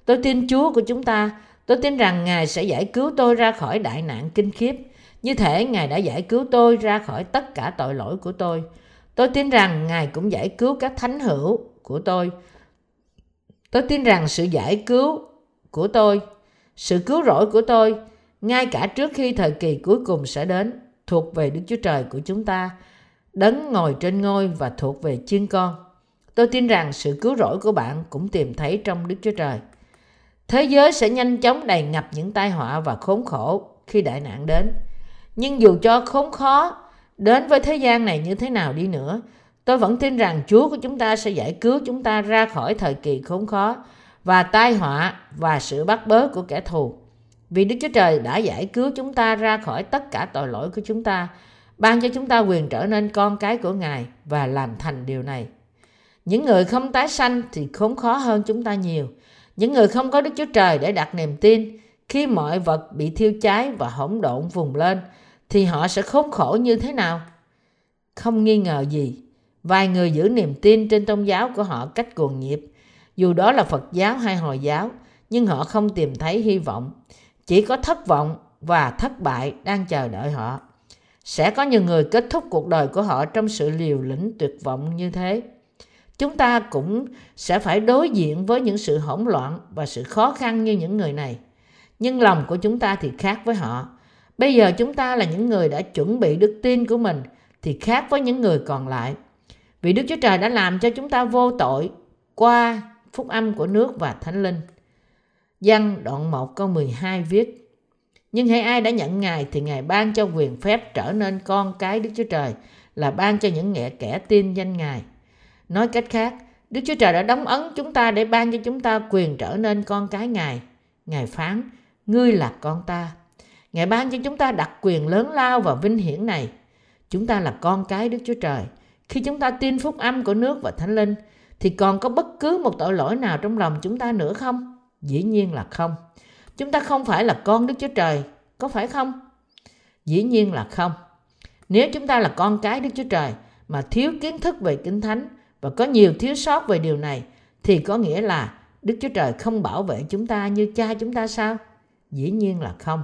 Tôi tin Chúa của chúng ta, tôi tin rằng Ngài sẽ giải cứu tôi ra khỏi đại nạn kinh khiếp, như thể Ngài đã giải cứu tôi ra khỏi tất cả tội lỗi của tôi. Tôi tin rằng Ngài cũng giải cứu các thánh hữu của tôi. Tôi tin rằng sự giải cứu của tôi, sự cứu rỗi của tôi, ngay cả trước khi thời kỳ cuối cùng sẽ đến, thuộc về Đức Chúa Trời của chúng ta, đấng ngồi trên ngôi và thuộc về chiên con. Tôi tin rằng sự cứu rỗi của bạn cũng tìm thấy trong Đức Chúa Trời. Thế giới sẽ nhanh chóng đầy ngập những tai họa và khốn khổ khi đại nạn đến. Nhưng dù cho khốn khó đến với thế gian này như thế nào đi nữa, tôi vẫn tin rằng Chúa của chúng ta sẽ giải cứu chúng ta ra khỏi thời kỳ khốn khó và tai họa và sự bắt bớ của kẻ thù. Vì Đức Chúa Trời đã giải cứu chúng ta ra khỏi tất cả tội lỗi của chúng ta, ban cho chúng ta quyền trở nên con cái của Ngài và làm thành điều này. Những người không tái sanh thì khốn khó hơn chúng ta nhiều. Những người không có Đức Chúa Trời để đặt niềm tin, khi mọi vật bị thiêu cháy và hỗn độn vùng lên, thì họ sẽ khốn khổ như thế nào? Không nghi ngờ gì, vài người giữ niềm tin trên tôn giáo của họ cách cuồng nhiệt, dù đó là Phật giáo hay Hồi giáo, nhưng họ không tìm thấy hy vọng. Chỉ có thất vọng và thất bại đang chờ đợi họ. Sẽ có nhiều người kết thúc cuộc đời của họ trong sự liều lĩnh tuyệt vọng như thế. Chúng ta cũng sẽ phải đối diện với những sự hỗn loạn và sự khó khăn như những người này. Nhưng lòng của chúng ta thì khác với họ. Bây giờ chúng ta là những người đã chuẩn bị đức tin của mình thì khác với những người còn lại. Vì đức chúa trời đã làm cho chúng ta vô tội qua phúc âm của nước và thánh linh Văn đoạn 1 câu 12 viết Nhưng hãy ai đã nhận Ngài thì Ngài ban cho quyền phép trở nên con cái Đức Chúa Trời là ban cho những nghệ kẻ tin danh Ngài. Nói cách khác, Đức Chúa Trời đã đóng ấn chúng ta để ban cho chúng ta quyền trở nên con cái Ngài. Ngài phán, ngươi là con ta. Ngài ban cho chúng ta đặc quyền lớn lao và vinh hiển này. Chúng ta là con cái Đức Chúa Trời. Khi chúng ta tin phúc âm của nước và thánh linh, thì còn có bất cứ một tội lỗi nào trong lòng chúng ta nữa không? Dĩ nhiên là không. Chúng ta không phải là con Đức Chúa Trời, có phải không? Dĩ nhiên là không. Nếu chúng ta là con cái Đức Chúa Trời mà thiếu kiến thức về Kinh Thánh và có nhiều thiếu sót về điều này thì có nghĩa là Đức Chúa Trời không bảo vệ chúng ta như cha chúng ta sao? Dĩ nhiên là không.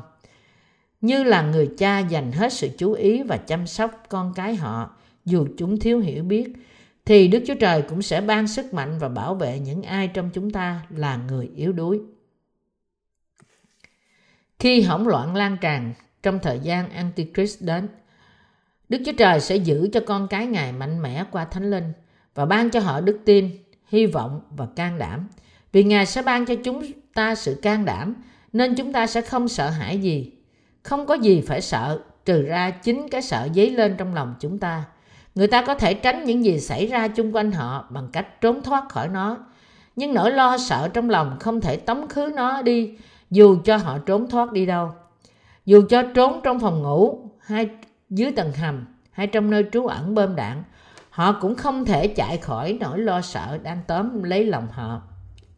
Như là người cha dành hết sự chú ý và chăm sóc con cái họ dù chúng thiếu hiểu biết thì Đức Chúa Trời cũng sẽ ban sức mạnh và bảo vệ những ai trong chúng ta là người yếu đuối. Khi hỗn loạn lan tràn trong thời gian Antichrist đến, Đức Chúa Trời sẽ giữ cho con cái Ngài mạnh mẽ qua Thánh Linh và ban cho họ đức tin, hy vọng và can đảm. Vì Ngài sẽ ban cho chúng ta sự can đảm nên chúng ta sẽ không sợ hãi gì. Không có gì phải sợ trừ ra chính cái sợ dấy lên trong lòng chúng ta người ta có thể tránh những gì xảy ra chung quanh họ bằng cách trốn thoát khỏi nó. Nhưng nỗi lo sợ trong lòng không thể tống khứ nó đi, dù cho họ trốn thoát đi đâu. Dù cho trốn trong phòng ngủ hay dưới tầng hầm hay trong nơi trú ẩn bơm đạn, họ cũng không thể chạy khỏi nỗi lo sợ đang tóm lấy lòng họ.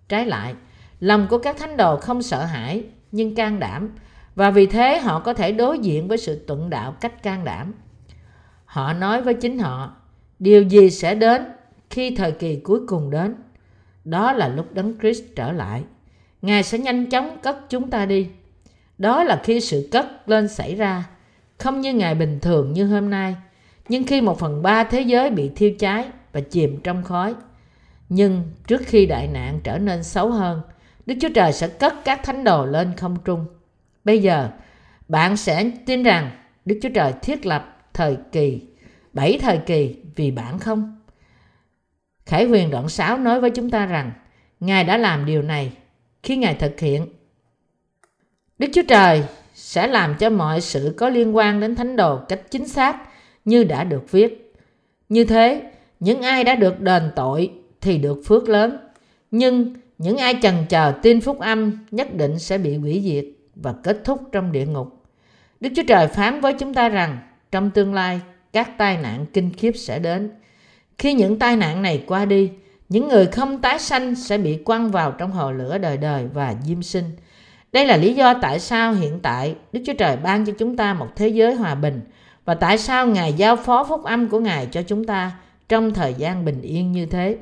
Trái lại, lòng của các thánh đồ không sợ hãi, nhưng can đảm, và vì thế họ có thể đối diện với sự tuận đạo cách can đảm. Họ nói với chính họ, điều gì sẽ đến khi thời kỳ cuối cùng đến. Đó là lúc Đấng Christ trở lại. Ngài sẽ nhanh chóng cất chúng ta đi. Đó là khi sự cất lên xảy ra, không như ngày bình thường như hôm nay, nhưng khi một phần ba thế giới bị thiêu cháy và chìm trong khói. Nhưng trước khi đại nạn trở nên xấu hơn, Đức Chúa Trời sẽ cất các thánh đồ lên không trung. Bây giờ, bạn sẽ tin rằng Đức Chúa Trời thiết lập thời kỳ, bảy thời kỳ vì bạn không? Khải huyền đoạn 6 nói với chúng ta rằng Ngài đã làm điều này khi Ngài thực hiện. Đức Chúa Trời sẽ làm cho mọi sự có liên quan đến thánh đồ cách chính xác như đã được viết. Như thế, những ai đã được đền tội thì được phước lớn. Nhưng những ai chần chờ tin phúc âm nhất định sẽ bị hủy diệt và kết thúc trong địa ngục. Đức Chúa Trời phán với chúng ta rằng trong tương lai các tai nạn kinh khiếp sẽ đến. Khi những tai nạn này qua đi, những người không tái sanh sẽ bị quăng vào trong hồ lửa đời đời và diêm sinh. Đây là lý do tại sao hiện tại Đức Chúa Trời ban cho chúng ta một thế giới hòa bình và tại sao Ngài giao phó phúc âm của Ngài cho chúng ta trong thời gian bình yên như thế.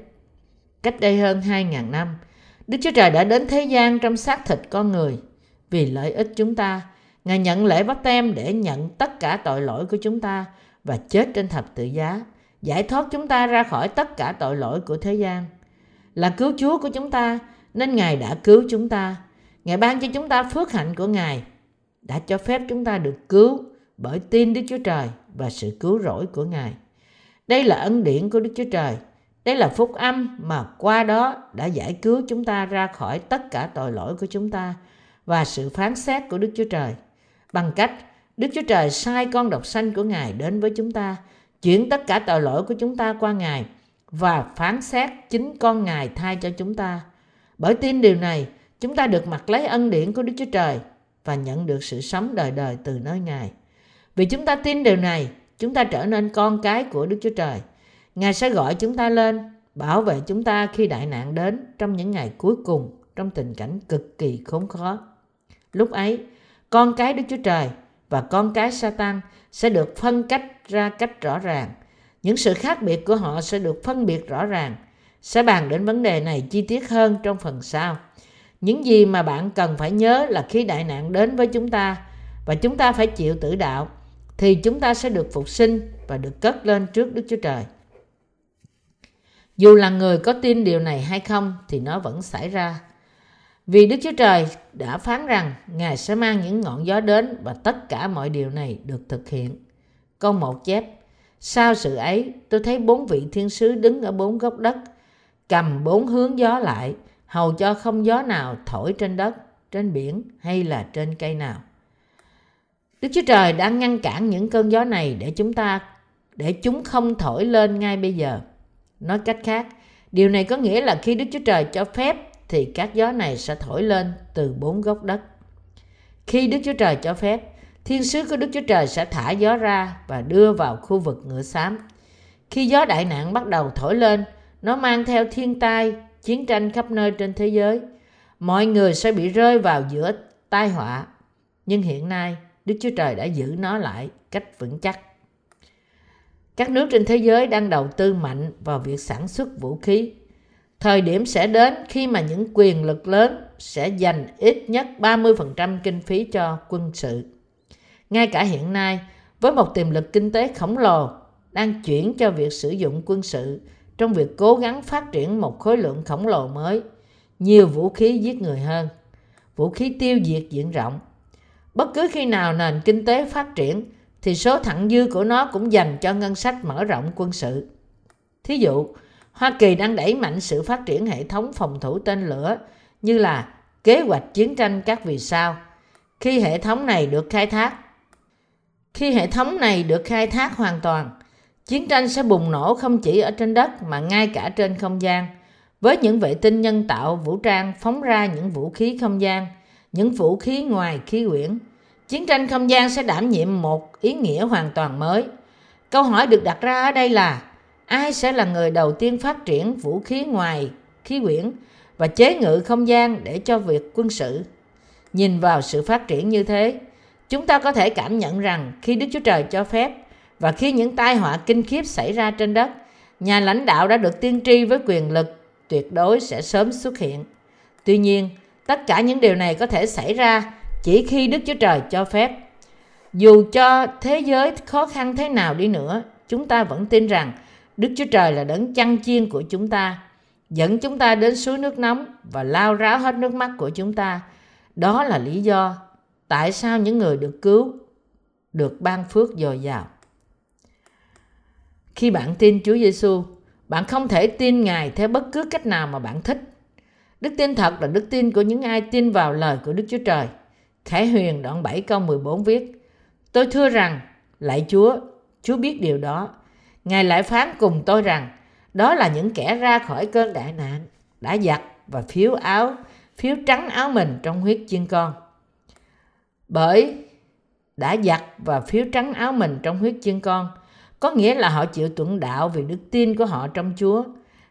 Cách đây hơn 2.000 năm, Đức Chúa Trời đã đến thế gian trong xác thịt con người. Vì lợi ích chúng ta, Ngài nhận lễ bắp tem để nhận tất cả tội lỗi của chúng ta và chết trên thập tự giá, giải thoát chúng ta ra khỏi tất cả tội lỗi của thế gian. Là cứu Chúa của chúng ta, nên Ngài đã cứu chúng ta. Ngài ban cho chúng ta phước hạnh của Ngài, đã cho phép chúng ta được cứu bởi tin Đức Chúa Trời và sự cứu rỗi của Ngài. Đây là ân điển của Đức Chúa Trời. Đây là phúc âm mà qua đó đã giải cứu chúng ta ra khỏi tất cả tội lỗi của chúng ta và sự phán xét của Đức Chúa Trời. Bằng cách Đức Chúa Trời sai con độc sanh của Ngài đến với chúng ta, chuyển tất cả tội lỗi của chúng ta qua Ngài và phán xét chính con Ngài thay cho chúng ta. Bởi tin điều này, chúng ta được mặc lấy ân điển của Đức Chúa Trời và nhận được sự sống đời đời từ nơi Ngài. Vì chúng ta tin điều này, chúng ta trở nên con cái của Đức Chúa Trời. Ngài sẽ gọi chúng ta lên, bảo vệ chúng ta khi đại nạn đến trong những ngày cuối cùng trong tình cảnh cực kỳ khốn khó. Lúc ấy, con cái Đức Chúa Trời và con cái Satan sẽ được phân cách ra cách rõ ràng. Những sự khác biệt của họ sẽ được phân biệt rõ ràng. Sẽ bàn đến vấn đề này chi tiết hơn trong phần sau. Những gì mà bạn cần phải nhớ là khi đại nạn đến với chúng ta và chúng ta phải chịu tử đạo, thì chúng ta sẽ được phục sinh và được cất lên trước Đức Chúa Trời. Dù là người có tin điều này hay không thì nó vẫn xảy ra. Vì Đức Chúa Trời đã phán rằng Ngài sẽ mang những ngọn gió đến và tất cả mọi điều này được thực hiện. Câu một chép Sau sự ấy tôi thấy bốn vị thiên sứ đứng ở bốn góc đất cầm bốn hướng gió lại hầu cho không gió nào thổi trên đất, trên biển hay là trên cây nào. Đức Chúa Trời đã ngăn cản những cơn gió này để chúng ta để chúng không thổi lên ngay bây giờ. Nói cách khác, điều này có nghĩa là khi Đức Chúa Trời cho phép thì các gió này sẽ thổi lên từ bốn góc đất. Khi Đức Chúa Trời cho phép, thiên sứ của Đức Chúa Trời sẽ thả gió ra và đưa vào khu vực ngựa xám. Khi gió đại nạn bắt đầu thổi lên, nó mang theo thiên tai, chiến tranh khắp nơi trên thế giới. Mọi người sẽ bị rơi vào giữa tai họa. Nhưng hiện nay, Đức Chúa Trời đã giữ nó lại cách vững chắc. Các nước trên thế giới đang đầu tư mạnh vào việc sản xuất vũ khí. Thời điểm sẽ đến khi mà những quyền lực lớn sẽ dành ít nhất 30% kinh phí cho quân sự. Ngay cả hiện nay, với một tiềm lực kinh tế khổng lồ đang chuyển cho việc sử dụng quân sự trong việc cố gắng phát triển một khối lượng khổng lồ mới, nhiều vũ khí giết người hơn, vũ khí tiêu diệt diện rộng Bất cứ khi nào nền kinh tế phát triển thì số thặng dư của nó cũng dành cho ngân sách mở rộng quân sự. Thí dụ, Hoa Kỳ đang đẩy mạnh sự phát triển hệ thống phòng thủ tên lửa như là kế hoạch chiến tranh các vì sao. Khi hệ thống này được khai thác, khi hệ thống này được khai thác hoàn toàn, chiến tranh sẽ bùng nổ không chỉ ở trên đất mà ngay cả trên không gian. Với những vệ tinh nhân tạo vũ trang phóng ra những vũ khí không gian – những vũ khí ngoài khí quyển. Chiến tranh không gian sẽ đảm nhiệm một ý nghĩa hoàn toàn mới. Câu hỏi được đặt ra ở đây là ai sẽ là người đầu tiên phát triển vũ khí ngoài khí quyển và chế ngự không gian để cho việc quân sự. Nhìn vào sự phát triển như thế, chúng ta có thể cảm nhận rằng khi Đức Chúa Trời cho phép và khi những tai họa kinh khiếp xảy ra trên đất, nhà lãnh đạo đã được tiên tri với quyền lực tuyệt đối sẽ sớm xuất hiện. Tuy nhiên, Tất cả những điều này có thể xảy ra chỉ khi Đức Chúa Trời cho phép. Dù cho thế giới khó khăn thế nào đi nữa, chúng ta vẫn tin rằng Đức Chúa Trời là đấng chăn chiên của chúng ta. dẫn chúng ta đến suối nước nóng và lao ráo hết nước mắt của chúng ta. Đó là lý do tại sao những người được cứu được ban phước dồi dào. Khi bạn tin Chúa Giêsu, bạn không thể tin Ngài theo bất cứ cách nào mà bạn thích. Đức tin thật là đức tin của những ai tin vào lời của Đức Chúa Trời. Khải Huyền đoạn 7 câu 14 viết Tôi thưa rằng, lạy Chúa, Chúa biết điều đó. Ngài lại phán cùng tôi rằng, đó là những kẻ ra khỏi cơn đại nạn, đã giặt và phiếu áo, phiếu trắng áo mình trong huyết chiên con. Bởi đã giặt và phiếu trắng áo mình trong huyết chiên con, có nghĩa là họ chịu tuẫn đạo vì đức tin của họ trong Chúa.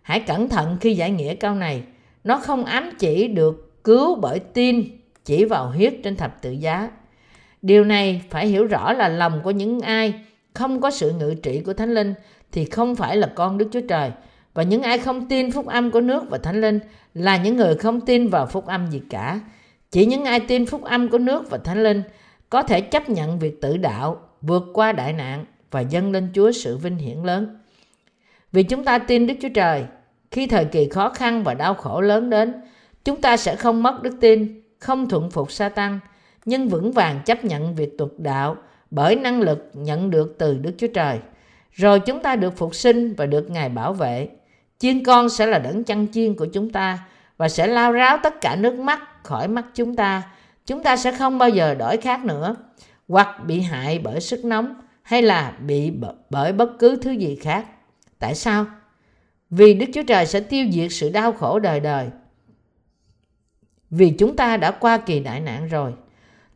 Hãy cẩn thận khi giải nghĩa câu này. Nó không ám chỉ được cứu bởi tin chỉ vào huyết trên thập tự giá. Điều này phải hiểu rõ là lòng của những ai không có sự ngự trị của Thánh Linh thì không phải là con Đức Chúa Trời. Và những ai không tin phúc âm của nước và Thánh Linh là những người không tin vào phúc âm gì cả. Chỉ những ai tin phúc âm của nước và Thánh Linh có thể chấp nhận việc tự đạo, vượt qua đại nạn và dâng lên Chúa sự vinh hiển lớn. Vì chúng ta tin Đức Chúa Trời, khi thời kỳ khó khăn và đau khổ lớn đến, chúng ta sẽ không mất đức tin, không thuận phục sa tăng, nhưng vững vàng chấp nhận việc tục đạo bởi năng lực nhận được từ Đức Chúa Trời. Rồi chúng ta được phục sinh và được Ngài bảo vệ. Chiên con sẽ là đấng chăn chiên của chúng ta và sẽ lao ráo tất cả nước mắt khỏi mắt chúng ta. Chúng ta sẽ không bao giờ đổi khác nữa, hoặc bị hại bởi sức nóng, hay là bị bởi bất cứ thứ gì khác. Tại sao? Vì Đức Chúa Trời sẽ tiêu diệt sự đau khổ đời đời. Vì chúng ta đã qua kỳ đại nạn rồi.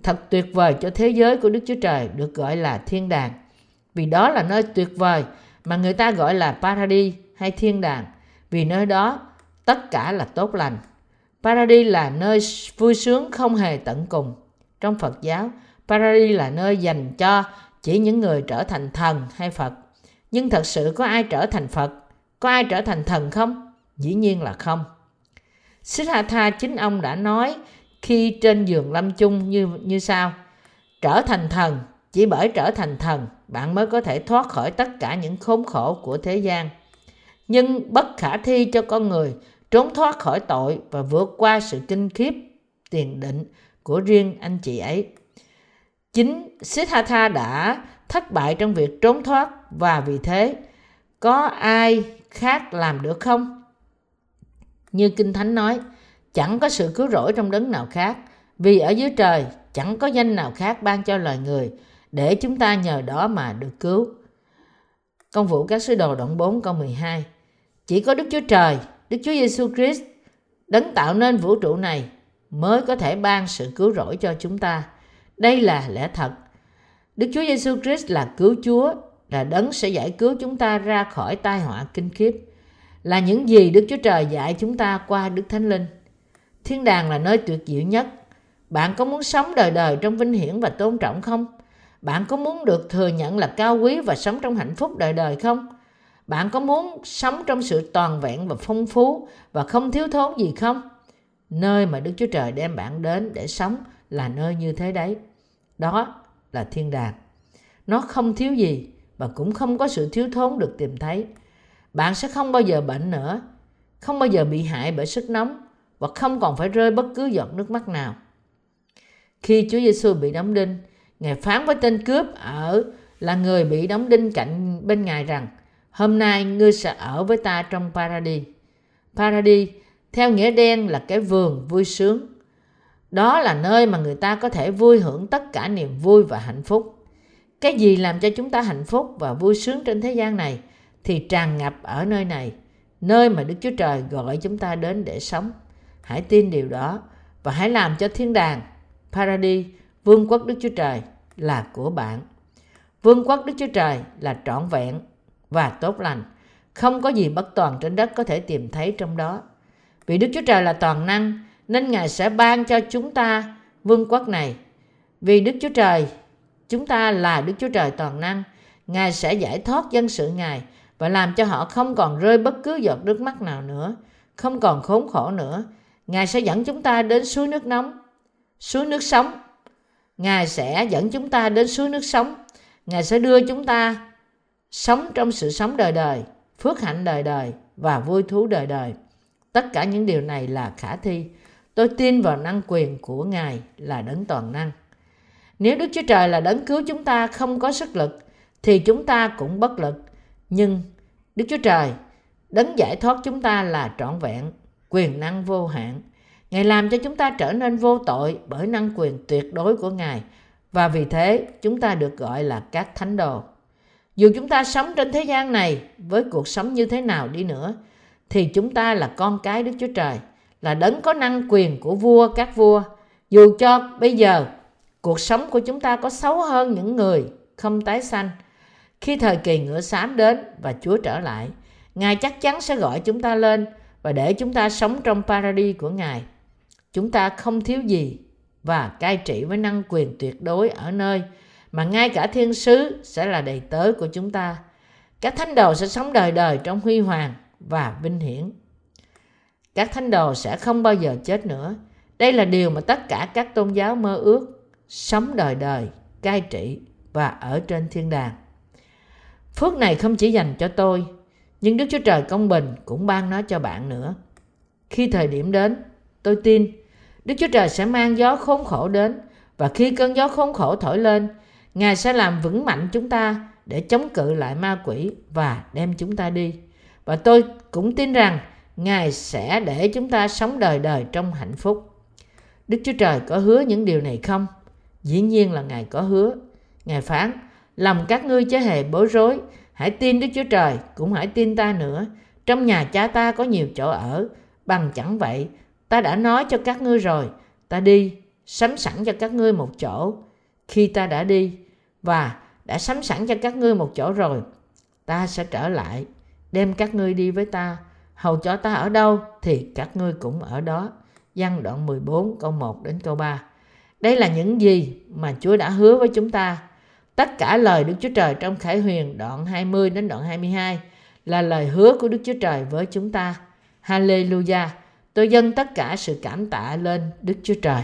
Thật tuyệt vời cho thế giới của Đức Chúa Trời được gọi là thiên đàng. Vì đó là nơi tuyệt vời mà người ta gọi là paradis hay thiên đàng. Vì nơi đó tất cả là tốt lành. Paradis là nơi vui sướng không hề tận cùng. Trong Phật giáo, paradis là nơi dành cho chỉ những người trở thành thần hay Phật. Nhưng thật sự có ai trở thành Phật? Có ai trở thành thần không? Dĩ nhiên là không. Siddhartha chính ông đã nói khi trên giường lâm chung như như sau. Trở thành thần, chỉ bởi trở thành thần, bạn mới có thể thoát khỏi tất cả những khốn khổ của thế gian. Nhưng bất khả thi cho con người trốn thoát khỏi tội và vượt qua sự kinh khiếp tiền định của riêng anh chị ấy. Chính Siddhartha đã thất bại trong việc trốn thoát và vì thế có ai khác làm được không? Như Kinh Thánh nói, chẳng có sự cứu rỗi trong đấng nào khác, vì ở dưới trời chẳng có danh nào khác ban cho loài người để chúng ta nhờ đó mà được cứu. Công vụ các sứ đồ đoạn 4 câu 12 Chỉ có Đức Chúa Trời, Đức Chúa Giêsu Christ đấng tạo nên vũ trụ này mới có thể ban sự cứu rỗi cho chúng ta. Đây là lẽ thật. Đức Chúa Giêsu Christ là cứu Chúa, là đấng sẽ giải cứu chúng ta ra khỏi tai họa kinh khiếp. Là những gì Đức Chúa Trời dạy chúng ta qua Đức Thánh Linh. Thiên đàng là nơi tuyệt diệu nhất. Bạn có muốn sống đời đời trong vinh hiển và tôn trọng không? Bạn có muốn được thừa nhận là cao quý và sống trong hạnh phúc đời đời không? Bạn có muốn sống trong sự toàn vẹn và phong phú và không thiếu thốn gì không? Nơi mà Đức Chúa Trời đem bạn đến để sống là nơi như thế đấy. Đó là thiên đàng. Nó không thiếu gì và cũng không có sự thiếu thốn được tìm thấy. Bạn sẽ không bao giờ bệnh nữa, không bao giờ bị hại bởi sức nóng và không còn phải rơi bất cứ giọt nước mắt nào. Khi Chúa Giêsu bị đóng đinh, Ngài phán với tên cướp ở là người bị đóng đinh cạnh bên Ngài rằng hôm nay ngươi sẽ ở với ta trong paradis. Paradis theo nghĩa đen là cái vườn vui sướng. Đó là nơi mà người ta có thể vui hưởng tất cả niềm vui và hạnh phúc. Cái gì làm cho chúng ta hạnh phúc và vui sướng trên thế gian này thì tràn ngập ở nơi này, nơi mà Đức Chúa Trời gọi chúng ta đến để sống. Hãy tin điều đó và hãy làm cho thiên đàng, paradis, vương quốc Đức Chúa Trời là của bạn. Vương quốc Đức Chúa Trời là trọn vẹn và tốt lành. Không có gì bất toàn trên đất có thể tìm thấy trong đó. Vì Đức Chúa Trời là toàn năng, nên Ngài sẽ ban cho chúng ta vương quốc này. Vì Đức Chúa Trời, chúng ta là Đức Chúa Trời toàn năng, Ngài sẽ giải thoát dân sự Ngài và làm cho họ không còn rơi bất cứ giọt nước mắt nào nữa, không còn khốn khổ nữa. Ngài sẽ dẫn chúng ta đến suối nước nóng, suối nước sống. Ngài sẽ dẫn chúng ta đến suối nước sống. Ngài sẽ đưa chúng ta sống trong sự sống đời đời, phước hạnh đời đời và vui thú đời đời. tất cả những điều này là khả thi. Tôi tin vào năng quyền của Ngài là đấng toàn năng. Nếu Đức Chúa Trời là đấng cứu chúng ta không có sức lực, thì chúng ta cũng bất lực. Nhưng Đức Chúa Trời, đấng giải thoát chúng ta là trọn vẹn, quyền năng vô hạn. Ngài làm cho chúng ta trở nên vô tội bởi năng quyền tuyệt đối của Ngài và vì thế chúng ta được gọi là các thánh đồ. Dù chúng ta sống trên thế gian này với cuộc sống như thế nào đi nữa thì chúng ta là con cái Đức Chúa Trời, là đấng có năng quyền của vua các vua. Dù cho bây giờ cuộc sống của chúng ta có xấu hơn những người không tái sanh, khi thời kỳ ngựa xám đến và Chúa trở lại, Ngài chắc chắn sẽ gọi chúng ta lên và để chúng ta sống trong paradis của Ngài. Chúng ta không thiếu gì và cai trị với năng quyền tuyệt đối ở nơi mà ngay cả thiên sứ sẽ là đầy tớ của chúng ta. Các thánh đồ sẽ sống đời đời trong huy hoàng và vinh hiển. Các thánh đồ sẽ không bao giờ chết nữa. Đây là điều mà tất cả các tôn giáo mơ ước, sống đời đời, cai trị và ở trên thiên đàng. Phước này không chỉ dành cho tôi, nhưng Đức Chúa Trời công bình cũng ban nó cho bạn nữa. Khi thời điểm đến, tôi tin Đức Chúa Trời sẽ mang gió khốn khổ đến và khi cơn gió khốn khổ thổi lên, Ngài sẽ làm vững mạnh chúng ta để chống cự lại ma quỷ và đem chúng ta đi. Và tôi cũng tin rằng Ngài sẽ để chúng ta sống đời đời trong hạnh phúc. Đức Chúa Trời có hứa những điều này không? Dĩ nhiên là Ngài có hứa. Ngài phán, lòng các ngươi chớ hề bối rối, hãy tin Đức Chúa Trời, cũng hãy tin ta nữa. Trong nhà cha ta có nhiều chỗ ở, bằng chẳng vậy, ta đã nói cho các ngươi rồi, ta đi, sắm sẵn cho các ngươi một chỗ. Khi ta đã đi, và đã sắm sẵn cho các ngươi một chỗ rồi, ta sẽ trở lại đem các ngươi đi với ta, hầu cho ta ở đâu thì các ngươi cũng ở đó. Giăng đoạn 14 câu 1 đến câu 3. Đây là những gì mà Chúa đã hứa với chúng ta. Tất cả lời Đức Chúa Trời trong Khải Huyền đoạn 20 đến đoạn 22 là lời hứa của Đức Chúa Trời với chúng ta. Hallelujah! Tôi dâng tất cả sự cảm tạ lên Đức Chúa Trời.